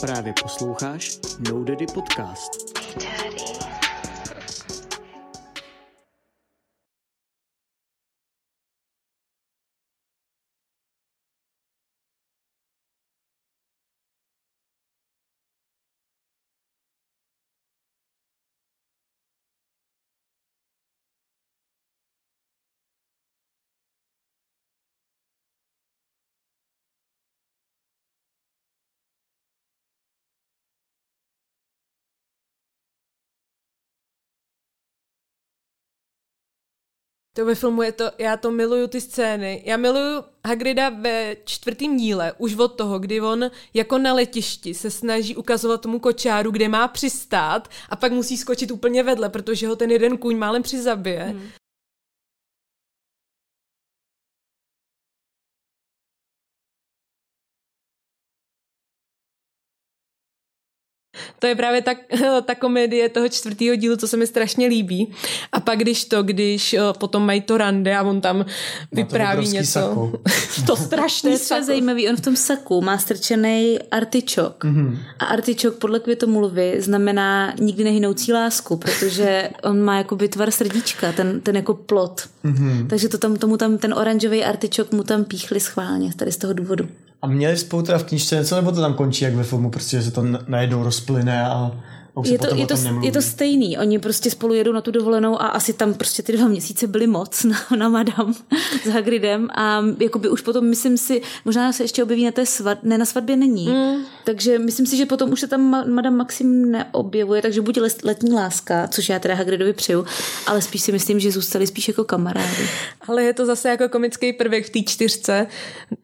Právě posloucháš No Daddy Podcast. To ve filmu je to, já to miluju ty scény. Já miluju Hagrida ve čtvrtém díle, už od toho, kdy on jako na letišti se snaží ukazovat tomu kočáru, kde má přistát a pak musí skočit úplně vedle, protože ho ten jeden kůň málem přizabije. Hmm. To je právě ta, ta komedie toho čtvrtého dílu, co se mi strašně líbí. A pak když to, když eh, potom mají to rande a on tam vypráví něco. Sako. to strašný To je zajímavý, on v tom saku má strčený artičok. Mm-hmm. A artičok podle květomluvy znamená nikdy nehynoucí lásku, protože on má jako tvar srdíčka, ten, ten jako plot. Mm-hmm. Takže to tam, tomu tam ten oranžový artičok mu tam píchli schválně, tady z toho důvodu. A měli spolu teda v knižce něco, nebo to tam končí jak ve filmu, prostě, že se to najednou rozplyne a je to, je, to, je to stejný. Oni prostě spolu jedou na tu dovolenou a asi tam prostě ty dva měsíce byly moc na, na Madame s Hagridem a jakoby už potom myslím si, možná se ještě objeví na té svat, ne na svatbě není. Mm. Takže myslím si, že potom už se tam Madame Maxim neobjevuje, takže buď letní láska, což já teda Hagridovi přeju, ale spíš si myslím, že zůstali spíš jako kamarády. Ale je to zase jako komický prvek v té čtyřce.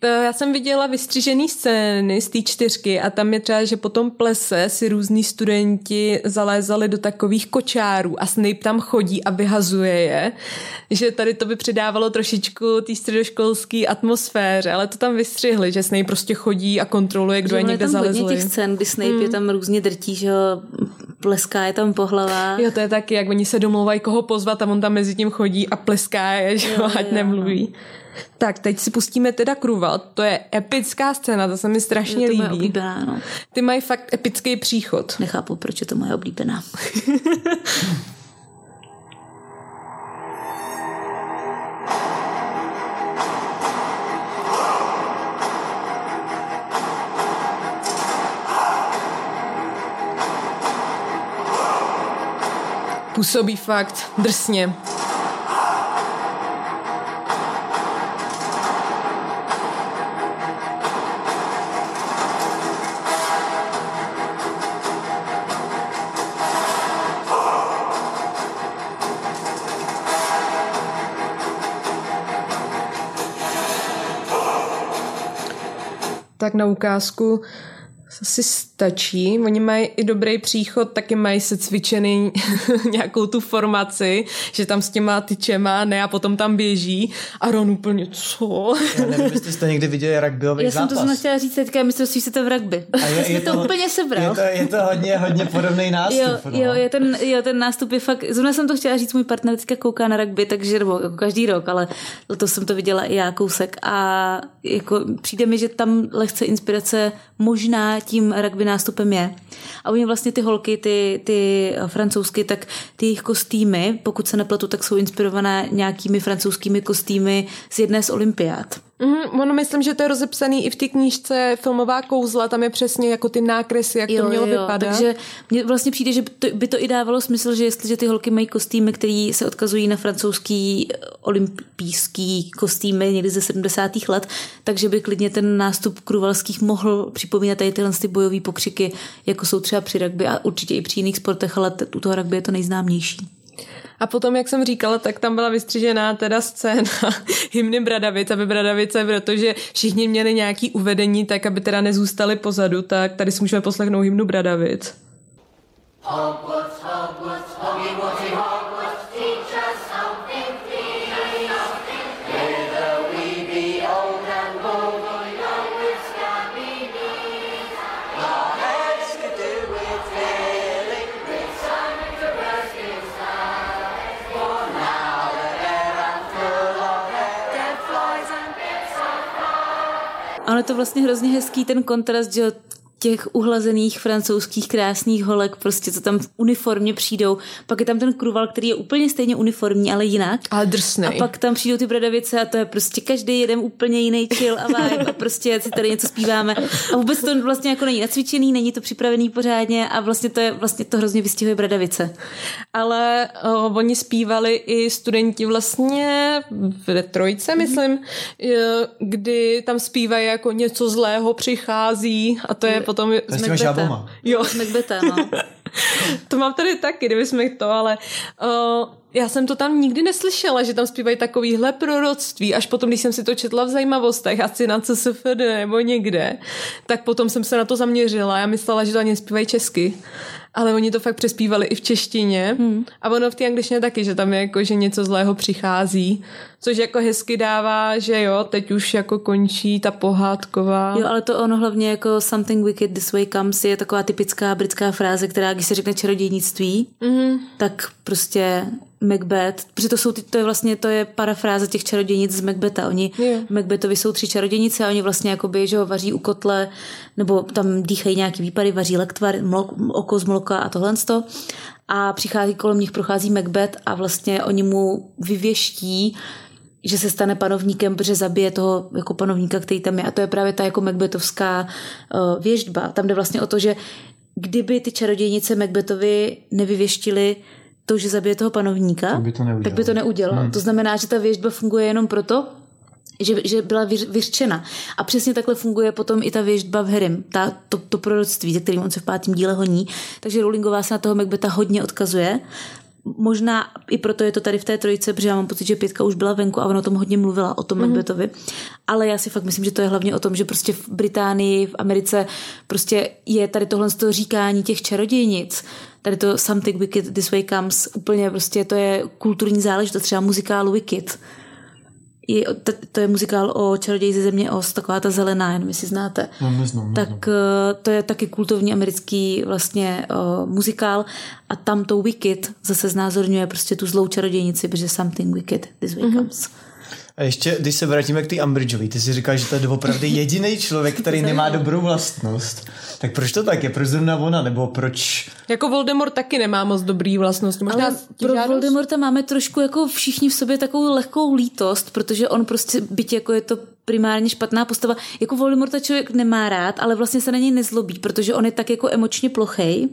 Já jsem viděla vystřižený scény z té čtyřky a tam je třeba, že potom plese si různí studenti zalézali do takových kočárů a Snape tam chodí a vyhazuje je, že tady to by přidávalo trošičku té středoškolské atmosféře, ale to tam vystřihli, že Snape prostě chodí a kontroluje, kdo že je někde zalezl. Je těch scén, kdy Snape mm. je tam různě drtí, že pleská je tam po hlavách. Jo, to je taky, jak oni se domlouvají, koho pozvat a on tam mezi tím chodí a pleská je, že jo, ať jo, nemluví. No. Tak, teď si pustíme teda Kruval. To je epická scéna, to se mi strašně to líbí. oblíbená, no. Ty mají fakt epický příchod. Nechápu, proč je to moje oblíbená. Působí fakt drsně. Tak na ukázku asi stačí. Oni mají i dobrý příchod, taky mají se cvičený nějakou tu formaci, že tam s těma tyčema ne a potom tam běží a Ron úplně co? Já nevím, jestli jste někdy viděli rugbyový Já zápas. jsem to chtěla říct teďka, mistrovství se to v rugby. A je, je to, to, úplně sebral. Je to, je to hodně, hodně podobný nástup. Jo, no. jo, je ten, jo, ten nástup je fakt, zrovna jsem to chtěla říct, můj partner teďka kouká na rugby, takže nebo jako každý rok, ale to jsem to viděla i já kousek a jako přijde mi, že tam lehce inspirace možná tím rugby nástupem je. A oni vlastně ty holky, ty, ty francouzsky, tak ty jejich kostýmy, pokud se nepletu, tak jsou inspirované nějakými francouzskými kostýmy z jedné z olympiád. Mm, ono myslím, že to je rozepsaný i v té knížce Filmová kouzla, tam je přesně jako ty nákresy, jak jo, to mělo jo, vypadat. Takže mně vlastně přijde, že by to, by to i dávalo smysl, že jestliže ty holky mají kostýmy, které se odkazují na francouzský olympijský kostýmy někdy ze 70. let, takže by klidně ten nástup kruvalských mohl připomínat tady tyhle ty bojové pokřiky, jako jsou třeba při rugby a určitě i při jiných sportech, ale u toho rugby je to nejznámější. A potom, jak jsem říkala, tak tam byla vystřižená teda scéna hymny Bradavic, aby Bradavice, protože všichni měli nějaký uvedení, tak aby teda nezůstali pozadu, tak tady si můžeme poslechnout hymnu Bradavic. Hogwarts, Hogwarts, Hogwarts, Hogwarts, Ale to vlastně hrozně hezký ten kontrast, že těch uhlazených francouzských krásných holek, prostě co tam v uniformě přijdou. Pak je tam ten kruval, který je úplně stejně uniformní, ale jinak. Ale drsnej. A pak tam přijdou ty bradavice a to je prostě každý jeden úplně jiný chill a vibe a prostě si tady něco zpíváme. A vůbec to vlastně jako není nacvičený, není to připravený pořádně a vlastně to je vlastně to hrozně vystihuje bradavice. Ale o, oni zpívali i studenti vlastně v trojce, myslím, je, kdy tam zpívají jako něco zlého přichází a to je potom... To s těma žábama. Jo, Z Macbetha, no. to mám tady taky, kdyby jsme to, ale uh, já jsem to tam nikdy neslyšela, že tam zpívají takovýhle proroctví, až potom, když jsem si to četla v zajímavostech, asi na CSFD nebo někde, tak potom jsem se na to zaměřila. Já myslela, že to ani zpívají česky. Ale oni to fakt přespívali i v češtině. Hmm. A ono v té angličtině taky, že tam je jako, že něco zlého přichází. Což jako hezky dává, že jo, teď už jako končí ta pohádková. Jo, ale to ono hlavně jako something wicked this way comes je taková typická britská fráze, která když se řekne čarodějnictví, mm-hmm. tak prostě Macbeth, protože to, jsou ty, to je vlastně to je parafráze těch čarodějnic z Macbetha. Oni v Macbethovi jsou tři čarodějnice a oni vlastně jakoby, že ho vaří u kotle, nebo tam dýchají nějaký výpary, vaří lektvar, mlok, oko z mloka a tohle to. A přichází kolem nich, prochází Macbeth a vlastně oni mu vyvěští že se stane panovníkem, protože zabije toho jako panovníka, který tam je. A to je právě ta jako Macbethovská uh, věštba. Tam jde vlastně o to, že kdyby ty čarodějnice Macbethovi nevyvěštily to, že zabije toho panovníka, Tak by to neudělal. tak by to neudělal. Hmm. To znamená, že ta věštba funguje jenom proto, že, že byla vyř, vyřčena. A přesně takhle funguje potom i ta věštba v Harrym, ta, to, to proroctví, ze kterým on se v pátém díle honí. Takže Rowlingová se na toho Macbetha hodně odkazuje. Možná i proto je to tady v té trojice, protože já mám pocit, že pětka už byla venku a ona o tom hodně mluvila, o tom mm. Macbethovi. Ale já si fakt myslím, že to je hlavně o tom, že prostě v Británii, v Americe prostě je tady tohle z toho říkání těch čarodějnic. Tady to Something Wicked This Way Comes, úplně prostě to je kulturní záležitost, třeba muzikálu Wicked. Je, to, to je muzikál o čaroději ze země Oz, taková ta zelená, jenom jestli znáte. No, neznám, neznám. Tak eh, to je taky kultovní americký vlastně uh, muzikál a tam to Wicked zase znázorňuje prostě tu zlou čarodějnici, protože something wicked this way comes. A ještě, když se vrátíme k té Umbridgeovi, ty si říkal, že to je opravdu jediný člověk, který nemá dobrou vlastnost. Tak proč to tak je? Proč zrovna ona? Nebo proč... Jako Voldemort taky nemá moc dobrý vlastnosti. Možná Ale pro Voldemorta máme trošku jako všichni v sobě takovou lehkou lítost, protože on prostě, byť jako je to primárně špatná postava, jako Voldemorta člověk nemá rád, ale vlastně se na něj nezlobí, protože on je tak jako emočně plochej,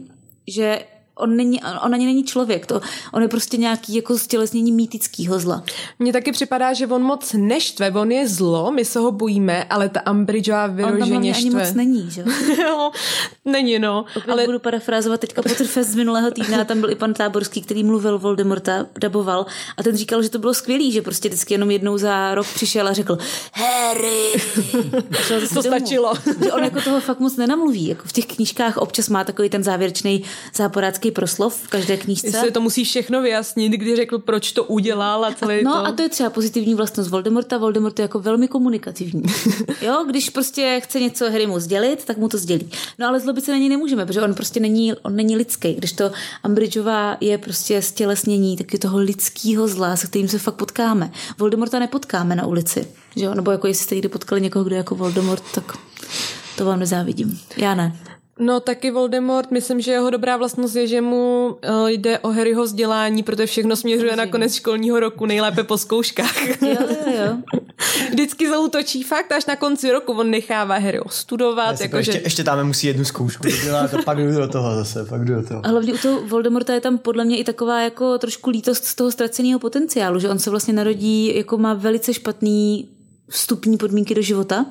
že on, není, on ani není člověk, to, on je prostě nějaký jako stělesnění mýtického zla. Mně taky připadá, že on moc neštve, on je zlo, my se ho bojíme, ale ta tam vyloženě hlavně ani štve. moc není, že? Jo, není no, Ale ale budu parafrázovat teďka Potterfest z minulého týdne tam byl i pan Táborský, který mluvil Voldemorta, daboval a ten říkal, že to bylo skvělý, že prostě vždycky jenom jednou za rok přišel a řekl Harry! To stačilo. Že on jako toho fakt moc nenamluví. Jako v těch knížkách občas má takový ten závěrečný záporácký proslov v každé knížce. Jestli to musí všechno vyjasnit, kdy řekl, proč to udělal a celý No to. a to je třeba pozitivní vlastnost Voldemorta. Voldemort je jako velmi komunikativní. Jo, když prostě chce něco Harry mu sdělit, tak mu to sdělí. No ale zlobit se na něj nemůžeme, protože on prostě není, on není lidský. Když to Umbridgeová je prostě stělesnění taky toho lidského zla, se kterým se fakt potkáme. Voldemorta nepotkáme na ulici. Že jo? Nebo jako jestli jste někdy potkali někoho, kdo je jako Voldemort, tak to vám nezávidím. Já ne. No taky Voldemort, myslím, že jeho dobrá vlastnost je, že mu uh, jde o Harryho vzdělání, protože všechno směřuje na konec školního roku, nejlépe po zkouškách. Jo, jo, jo. Vždycky zautočí fakt až na konci roku, on nechává Harryho studovat, Jako ještě, ještě tam musí jednu zkoušku udělat a pak jdu do toho zase, pak jdu do toho. A hlavně u toho Voldemorta je tam podle mě i taková jako trošku lítost z toho ztraceného potenciálu, že on se vlastně narodí, jako má velice špatný vstupní podmínky do života.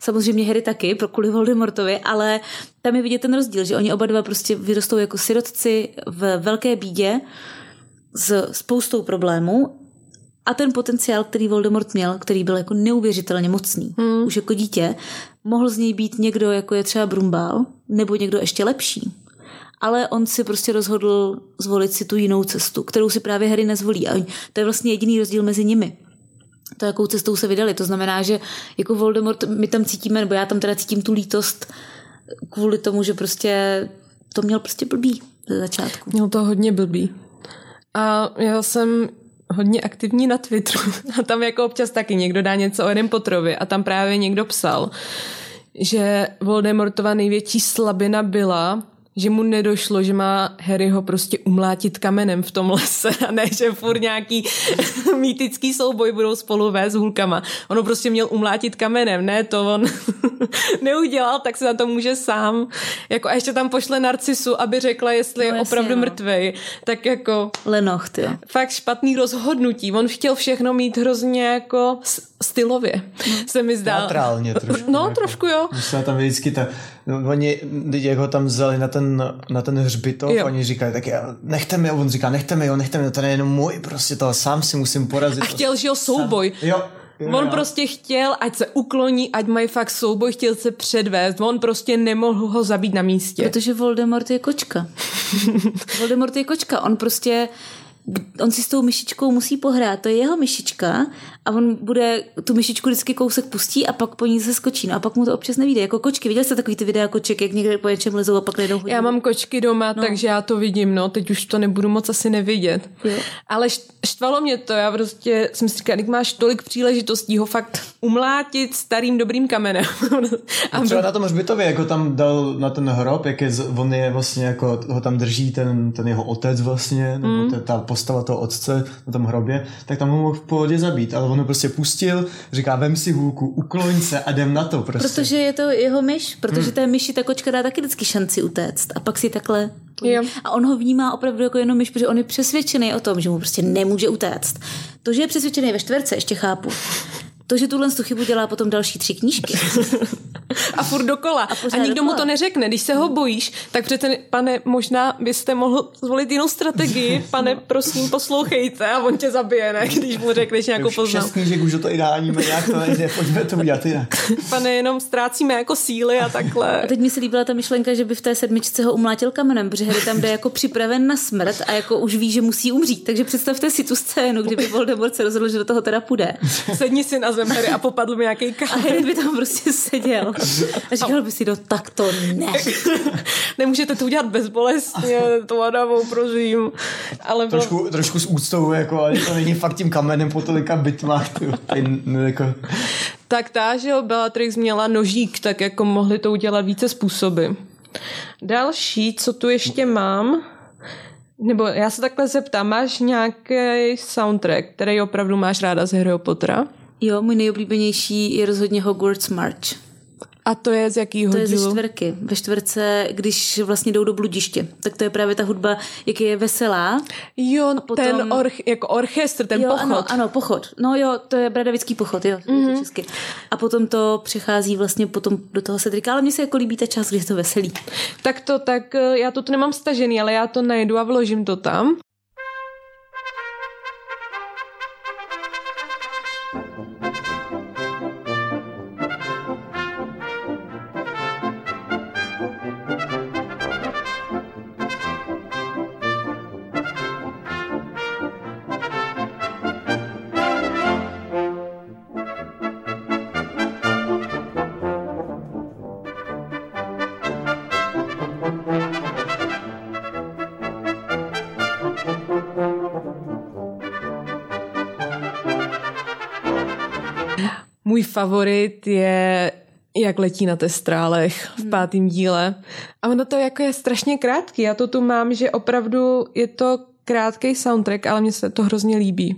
Samozřejmě Harry taky, pro kvůli Voldemortovi, ale tam je vidět ten rozdíl, že oni oba dva prostě vyrostou jako sirotci v velké bídě s spoustou problémů a ten potenciál, který Voldemort měl, který byl jako neuvěřitelně mocný, hmm. už jako dítě, mohl z něj být někdo, jako je třeba Brumbál, nebo někdo ještě lepší. Ale on si prostě rozhodl zvolit si tu jinou cestu, kterou si právě Harry nezvolí. A to je vlastně jediný rozdíl mezi nimi. To, jakou cestou se vydali. To znamená, že jako Voldemort my tam cítíme, nebo já tam teda cítím tu lítost kvůli tomu, že prostě to měl prostě blbý ze začátku. Měl to hodně blbý. A já jsem hodně aktivní na Twitteru a tam jako občas taky někdo dá něco o Harry Potterovi a tam právě někdo psal, že Voldemortova největší slabina byla, že mu nedošlo, že má Harryho prostě umlátit kamenem v tom lese a ne, že furt nějaký mýtický souboj budou spolu vést s hulkama. Ono prostě měl umlátit kamenem, ne, to on neudělal, tak se na to může sám. Jako a ještě tam pošle Narcisu, aby řekla, jestli No je opravdu no. mrtvej. Tak jako Lenocht, jo. fakt špatný rozhodnutí. On chtěl všechno mít hrozně jako stylově, se mi zdá. Teatrálně trošku. No, jako. trošku jo. Musela tam vždycky ta, no, oni, jak ho tam vzali na ten, na ten hřbitov, Jo. oni říkali, tak já, nechte mi, on říká, nechte mi ho, nechte mi to je jenom můj, prostě to sám si musím porazit. A chtěl, že jo, souboj. Jo. jo On jo. prostě chtěl, ať se ukloní, ať mají fakt souboj, chtěl se předvést. On prostě nemohl ho zabít na místě. Protože Voldemort je kočka. Voldemort je kočka. On prostě on si s tou myšičkou musí pohrát, to je jeho myšička a on bude tu myšičku vždycky kousek pustí a pak po ní se skočí. No a pak mu to občas nevíde. Jako kočky. Viděl jste takový ty videa koček, jak někde po něčem lezou a pak nejdou hodinu? Já mám kočky doma, no. takže já to vidím, no. Teď už to nebudu moc asi nevidět. Jo. Ale št- štvalo mě to, já prostě jsem si říkala, máš tolik příležitostí ho fakt umlátit starým dobrým kamenem. a Třeba na tom hřbitově, jako tam dal na ten hrob, jak je, on je vlastně jako, ho tam drží ten, ten jeho otec vlastně, nebo mm. ta, ta postava toho otce na tom hrobě, tak tam ho mohl v pohodě zabít, ale on ho prostě pustil, říká, vem si hůlku, ukloň se a jdem na to prostě. Protože je to jeho myš, protože té myši ta kočka dá taky vždycky šanci utéct a pak si takhle Jo. a on ho vnímá opravdu jako jenom myš, protože on je přesvědčený o tom, že mu prostě nemůže utéct. To, že je přesvědčený ve čtverce, ještě chápu. To, že tuhle tu chybu dělá potom další tři knížky. a furt dokola. A, a nikdo mu dokola. to neřekne. Když se ho bojíš, tak přece, pane, možná byste mohl zvolit jinou strategii. Pane, prosím, poslouchejte a on tě zabije, ne? Když mu řekneš nějakou poznámku. šest knížek už do toho ideálíme, nějak to nejde, pojďme to udělat jinak. Pane, jenom ztrácíme jako síly a takhle. A teď mi se líbila ta myšlenka, že by v té sedmičce ho umlátil kamenem, protože Harry tam jde jako připraven na smrt a jako už ví, že musí umřít. Takže představte si tu scénu, kdyby Voldemort se rozhodl, že do toho teda půjde. Sedni si na zem, Harry, a popadl mi nějaký A kámen. Harry by tam prostě seděl. A říkal by si, no tak to ne. Nemůžete to udělat bezbolestně, to Adamou, prosím. Ale bylo... Trošku, trošku s úctou, jako, ale to není fakt tím kamenem po tolika bitmách. Ty, ty, jako, Tak ta, že jo, Bellatrix měla nožík, tak jako mohli to udělat více způsoby. Další, co tu ještě mám, nebo já se takhle zeptám, máš nějaký soundtrack, který opravdu máš ráda z Harryho Pottera? Jo, můj nejoblíbenější je rozhodně Hogwarts March. A to je z jakýho To je ze dílu? čtvrky. Ve čtvrce, když vlastně jdou do bludiště, tak to je právě ta hudba, jak je veselá. Jo, potom- ten orch, jako orchestr, ten jo, pochod. Ano, ano, pochod. No jo, to je bradavický pochod, jo, mm-hmm. česky. A potom to přechází vlastně potom do toho Cedrika, ale mně se jako líbí ta část, kdy je to veselý. Tak to, tak eh, já to tu nemám stažený, ale já to najdu a vložím to tam. Můj favorit je jak letí na testrálech v pátém díle. A ono to jako je strašně krátký. Já to tu mám, že opravdu je to krátký soundtrack, ale mně se to hrozně líbí.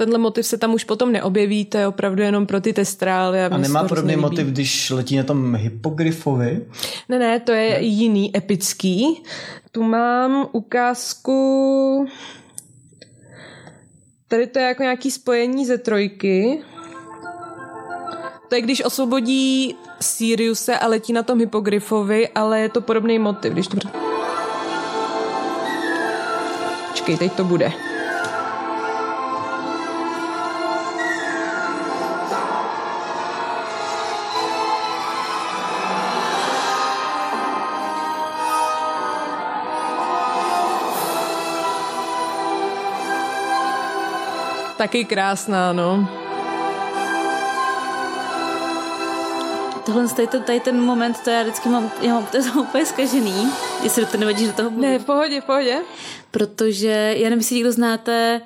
Tenhle motiv se tam už potom neobjeví, to je opravdu jenom pro ty testrály. a se nemá podobný motiv, když letí na tom hypogryfovi. Ne, ne, to je jiný, epický. Tu mám ukázku... Tady to je jako nějaký spojení ze trojky. To je, když osvobodí Siriuse a letí na tom hypogryfovi, ale je to podobný motiv, když to... Počkej, teď to bude. Taky krásná, no. Tohle tady ten, tady ten moment, to já vždycky mám, já mám to jsem úplně zkažený, jestli to nevadí, že toho budu. Ne, v pohodě, v pohodě. Protože, já nevím, jestli někdo znáte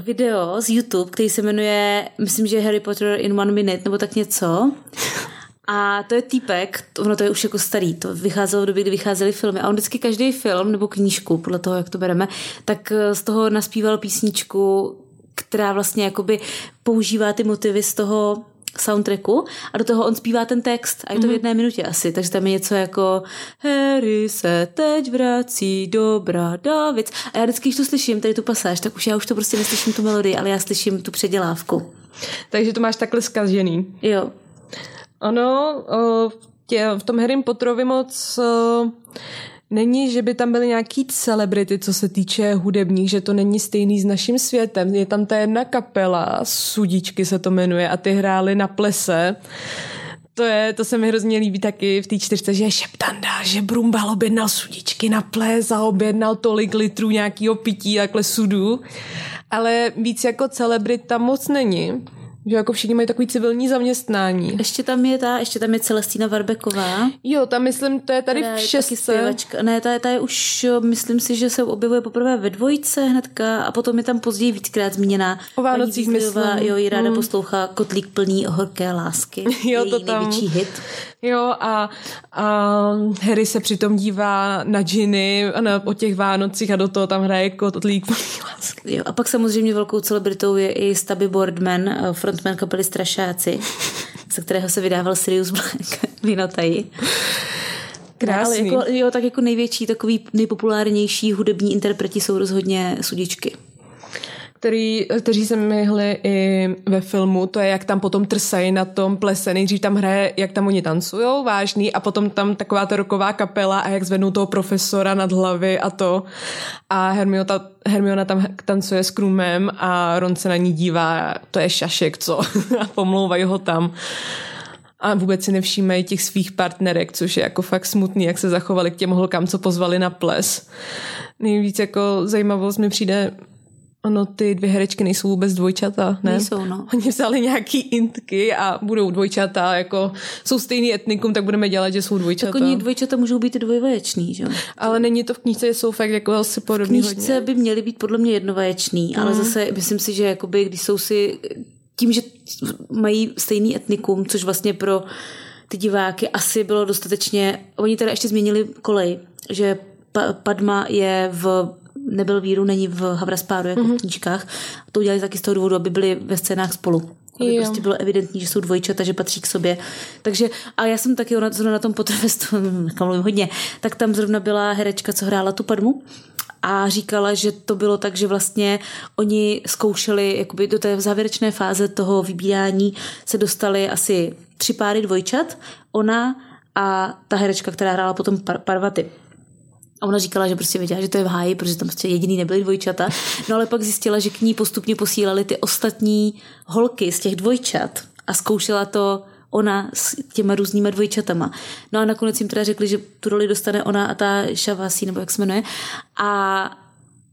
video z YouTube, který se jmenuje, myslím, že Harry Potter in one minute, nebo tak něco. A to je týpek, ono to je už jako starý, to vycházelo v době, kdy vycházely filmy. A on vždycky každý film nebo knížku, podle toho, jak to bereme, tak eh, z toho naspíval písničku, která vlastně jakoby používá ty motivy z toho soundtracku a do toho on zpívá ten text a je to v jedné minutě asi, takže tam je něco jako Harry se teď vrací do Bradavic a já vždycky, když to slyším, tady tu pasáž, tak už já už to prostě neslyším tu melodii, ale já slyším tu předělávku. Takže to máš takhle zkažený. Jo. Ono, o, v tě, v tom Harry Potterovi moc o, není, že by tam byly nějaký celebrity, co se týče hudebních, že to není stejný s naším světem. Je tam ta jedna kapela, Sudičky se to jmenuje, a ty hráli na plese. To, je, to se mi hrozně líbí taky v té čtyřce, že je šeptanda, že Brumbal objednal sudičky na ples a objednal tolik litrů nějakého pití, takhle sudu. Ale víc jako celebrit tam moc není. Že jako všichni mají takový civilní zaměstnání. Ještě tam je ta, ještě tam je Celestína Varbeková. Jo, tam myslím, to je tady v je šestce. Ne, ta, ta je už, myslím si, že se objevuje poprvé ve dvojce hnedka a potom je tam později víckrát zmíněná. O Vánocích myslím. Jo, ji ráda Mm. poslouchá Kotlík plný horké lásky. Jo, to tam. největší hit. Jo, a, a Harry se přitom dívá na džiny a na, o těch Vánocích a do toho tam hraje kotlík plný lásky. Jo, a pak samozřejmě velkou celebritou je i Stubby Boardman, eh, frontman kapely Strašáci, ze kterého se vydával Sirius Black Vinotají. Krásný. Ale jako, jo, tak jako největší, takový nejpopulárnější hudební interpreti jsou rozhodně sudičky. Který, kteří se myhli i ve filmu, to je, jak tam potom trsají na tom plese. Nejdřív tam hraje, jak tam oni tancujou, vážný, a potom tam taková ta roková kapela a jak zvednou toho profesora nad hlavy a to. A Hermiona, ta, Hermiona tam tancuje s Krumem a Ron se na ní dívá, to je šašek, co? a pomlouvají ho tam. A vůbec si nevšímají těch svých partnerek, což je jako fakt smutný, jak se zachovali k těm holkám, co pozvali na ples. Nejvíc jako zajímavost mi přijde Ano, ty dvě herečky nejsou vůbec dvojčata, ne? Nejsou, no. Oni vzali nějaký intky a budou dvojčata, jako jsou stejný etnikum, tak budeme dělat, že jsou dvojčata. Tak oni dvojčata můžou být i dvojvaječný, že jo? Ale není to v knížce, jsou fakt jako asi podobný knížce hodně. by měly být podle mě jednovaječný, ale zase myslím si, že jakoby, když jsou si tím, že mají stejný etnikum, což vlastně pro ty diváky asi bylo dostatečně, oni teda ještě změnili kolej, že pa- Padma je v nebyl víru, není v Havraspáru jako mm-hmm. v knížkách. To udělali taky z toho důvodu, aby byli ve scénách spolu. Aby Jo. prostě bylo evidentní, že jsou dvojčata, že patří k sobě. Takže, a já jsem taky ona, zrovna na tom Potterfestu, mluvím hodně, tak tam zrovna byla herečka, co hrála tu Padmu a říkala, že to bylo tak, že vlastně oni zkoušeli jakoby do té závěrečné fáze toho vybírání se dostali asi tři páry dvojčat, ona a ta herečka, která hrála potom par- Parvaty. A ona říkala, že prostě věděla, že to je v háji, protože tam prostě jediný nebyly dvojčata. No ale pak zjistila, že k ní postupně posílali ty ostatní holky z těch dvojčat a zkoušela to ona s těma různýma dvojčatama. No a nakonec jim teda řekli, že tu roli dostane ona a ta Shavasi, nebo jak se jmenuje. A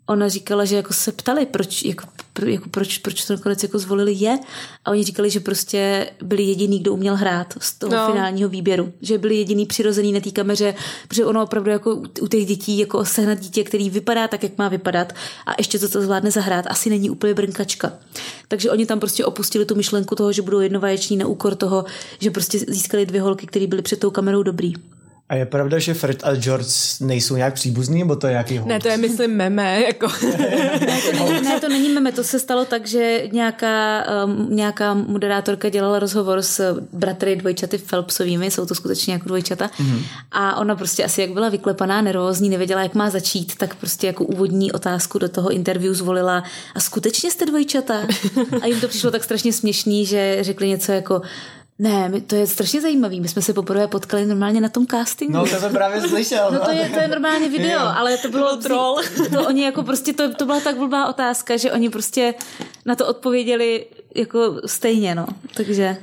ona říkala, že jako se ptali, proč, jako, pro, jako proč, proč to nakonec jako zvolili je. A oni říkali, že prostě byli jediný, kdo uměl hrát z toho No. finálního výběru. Že byli jediný přirozený na té kameře, protože ono opravdu jako u těch dětí, jako sehnat dítě, který vypadá tak, jak má vypadat a ještě to, to zvládne zahrát, asi není úplně brnkačka. Takže oni tam prostě opustili tu myšlenku toho, že budou jednovaječní na úkor toho, že prostě získali dvě holky, které byly před tou kamerou dobrý. A je pravda, že Fred a George nejsou nějak příbuzní, nebo to je nějaký hoax? Ne, to je myslím meme, jako. Ne, to není meme, to se stalo tak, že nějaká, um, nějaká moderátorka dělala rozhovor s bratry dvojčaty Phelpsovými, jsou to skutečně jako dvojčata. Mm-hmm. A ona prostě asi jak byla vyklepaná, nervózní, nevěděla, jak má začít, tak prostě jako úvodní otázku do toho interview zvolila a skutečně jste dvojčata? A jim to přišlo tak strašně směšný, že řekli něco jako ne, my, to je strašně zajímavý. My jsme se poprvé potkali normálně na tom castingu. No, to jsem právě slyšel. No to je, to je normálně video, Jo. ale to bylo byl troll. To oni jako prostě, to, to byla tak blbá otázka, že oni prostě na to odpověděli jako stejně, no. Takže...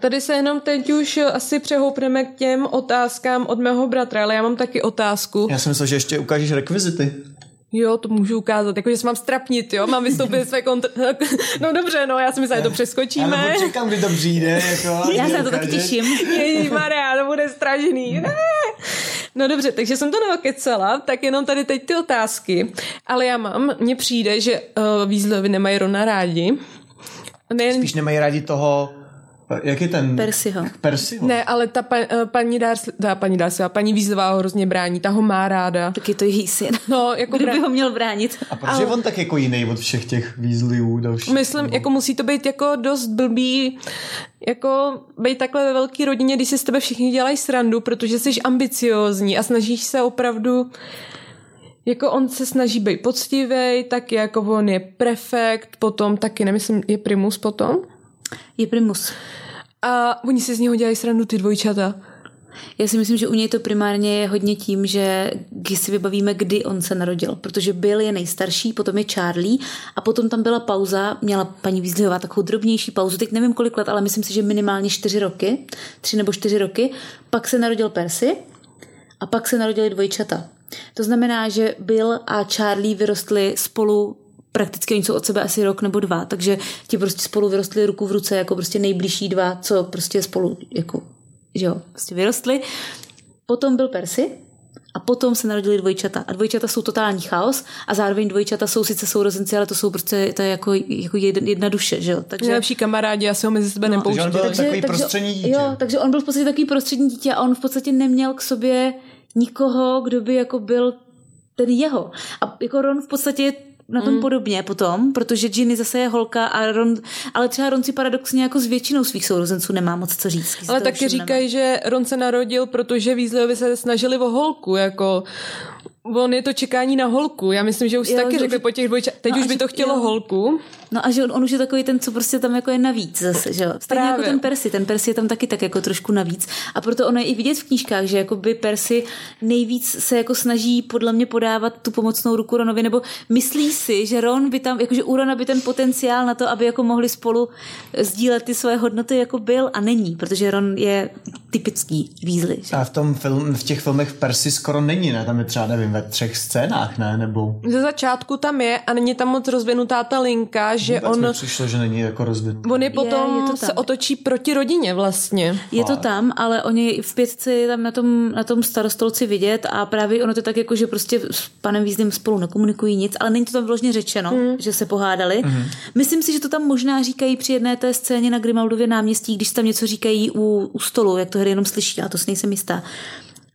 Tady se jenom teď už asi přehoupneme k těm otázkám od mého bratra, ale já mám taky otázku. Já jsem myslel, že ještě ukážeš rekvizity. Jo, to můžu ukázat, jakože se mám strapnit, jo, mám vystoupit své kontr... No dobře, no, já si myslím, že to přeskočíme. Já nebo čekám, kdy to přijde. Jako, Já se na to tak těším. Maria, to bude strašný. Ne. No dobře, takže jsem to neokecela, tak jenom tady teď ty otázky. Ale já mám, mně přijde, že uh, Weasleyovi nemají Rona rádi. Nejen, Spíš nemají rádi toho, jak je ten... Percyho. Percyho. ne, ale ta pa, uh, paní Darcy, ta paní Darcy, paní Weasleyová ho hrozně brání, ta ho má ráda. Tak je to její syn. No, jako Kdo by brá... ho měl bránit? A proč je on tak jako jiný od všech těch Weasleyů dalších? Myslím, jako musí to být jako dost blbý, jako být takhle ve velké rodině, když si z tebe všichni dělají srandu, protože jsi ambiciózní a snažíš se opravdu jako on se snaží být poctivý, tak jako on je prefekt, potom taky, nemyslím, je primus potom. Je primus. A oni si z něho dělají srandu ty dvojčata. Já si myslím, že u něj to primárně je hodně tím, že když si vybavíme, kdy on se narodil, protože Bill je nejstarší, potom je Charlie a potom tam byla pauza, měla paní Weasleyová takovou drobnější pauzu, teď nevím kolik let, ale myslím si, že minimálně čtyři roky, tři nebo čtyři roky, pak se narodil Percy a pak se narodili dvojčata. To znamená, že Bill a Charlie vyrostli spolu prakticky oni jsou od sebe asi rok nebo dva, takže ti prostě spolu vyrostli ruku v ruce jako prostě nejbližší dva, co prostě spolu jako, že jo, prostě vyrostli. Potom byl Percy a potom se narodili dvojčata. A dvojčata jsou totální chaos a zároveň dvojčata jsou sice sourozenci, ale to jsou prostě to je jako, jako jedna, jedna duše, že jo. Takže, Nejlepší kamarádi, já se ho mezi sebe Takže nepouštím. on byl takový prostřední dítě. Jo, takže on byl v podstatě takový prostřední dítě a on v podstatě neměl k sobě nikoho, kdo by jako byl ten jeho. A jako Ron v podstatě je na tom mm. podobně potom, protože Ginny zase je holka a Ron, ale třeba Ron si paradoxně jako s většinou svých sourozenců nemá moc co říct. Ale taky říkají, že Ron se narodil, protože Weasleyovi se snažili o holku, jako on je to čekání na holku. Já myslím, že už Jo, jo, taky že řekli po těch dvojčat, teď No už by to chtělo jo. holku. No a že on, on už je takový ten, co prostě tam jako je navíc zase, že jo. Stejně jako Právě. ten Percy, ten Percy je tam taky tak jako trošku navíc. A proto ono je i vidět v knížkách, že jako by Percy nejvíc se jako snaží podle mě podávat tu pomocnou ruku Ronovi, nebo myslí si, že Ron by tam, jakože u Rona by ten potenciál na to, aby jako mohli spolu sdílet ty své hodnoty jako byl a není, protože Ron je typický. Že? A v, tom film, v těch filmech Percy skoro není, ne? Tam je třeba, nevím, ve třech scénách, ne? Nebo Ze začátku tam je a není tam moc rozvinutá ta linka, že vůbec on, přišlo, že není jako rozvinutý. on je potom je to tam. se otočí proti rodině vlastně. Je to tam, ale oni v pětce je tam na tom, na tom starostolci vidět a právě ono to tak jako, že prostě s panem Vízdem spolu nekomunikují nic, ale není to tam vložně řečeno, mm. že se pohádali. Mm. Myslím si, že to tam možná říkají při jedné té scéně na Grimaldově náměstí, když tam něco říkají u, u stolu, jak to hry jenom slyší, a to si nejsem jistá.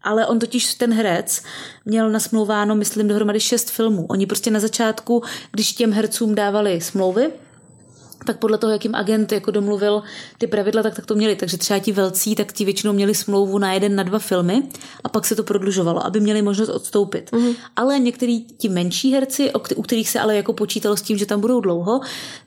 Ale on totiž, ten herec, měl nasmlouváno, myslím, dohromady šest filmů. Oni prostě na začátku, když těm hercům dávali smlouvy, tak podle toho, jak jim agent jako domluvil ty pravidla, tak, tak to měli. Takže třeba ti velcí, tak ti většinou měli smlouvu na jeden, na dva filmy a pak se to prodlužovalo, aby měli možnost odstoupit. Mm. Ale některý ti menší herci, u kterých se ale jako počítalo s tím, že tam budou dlouho,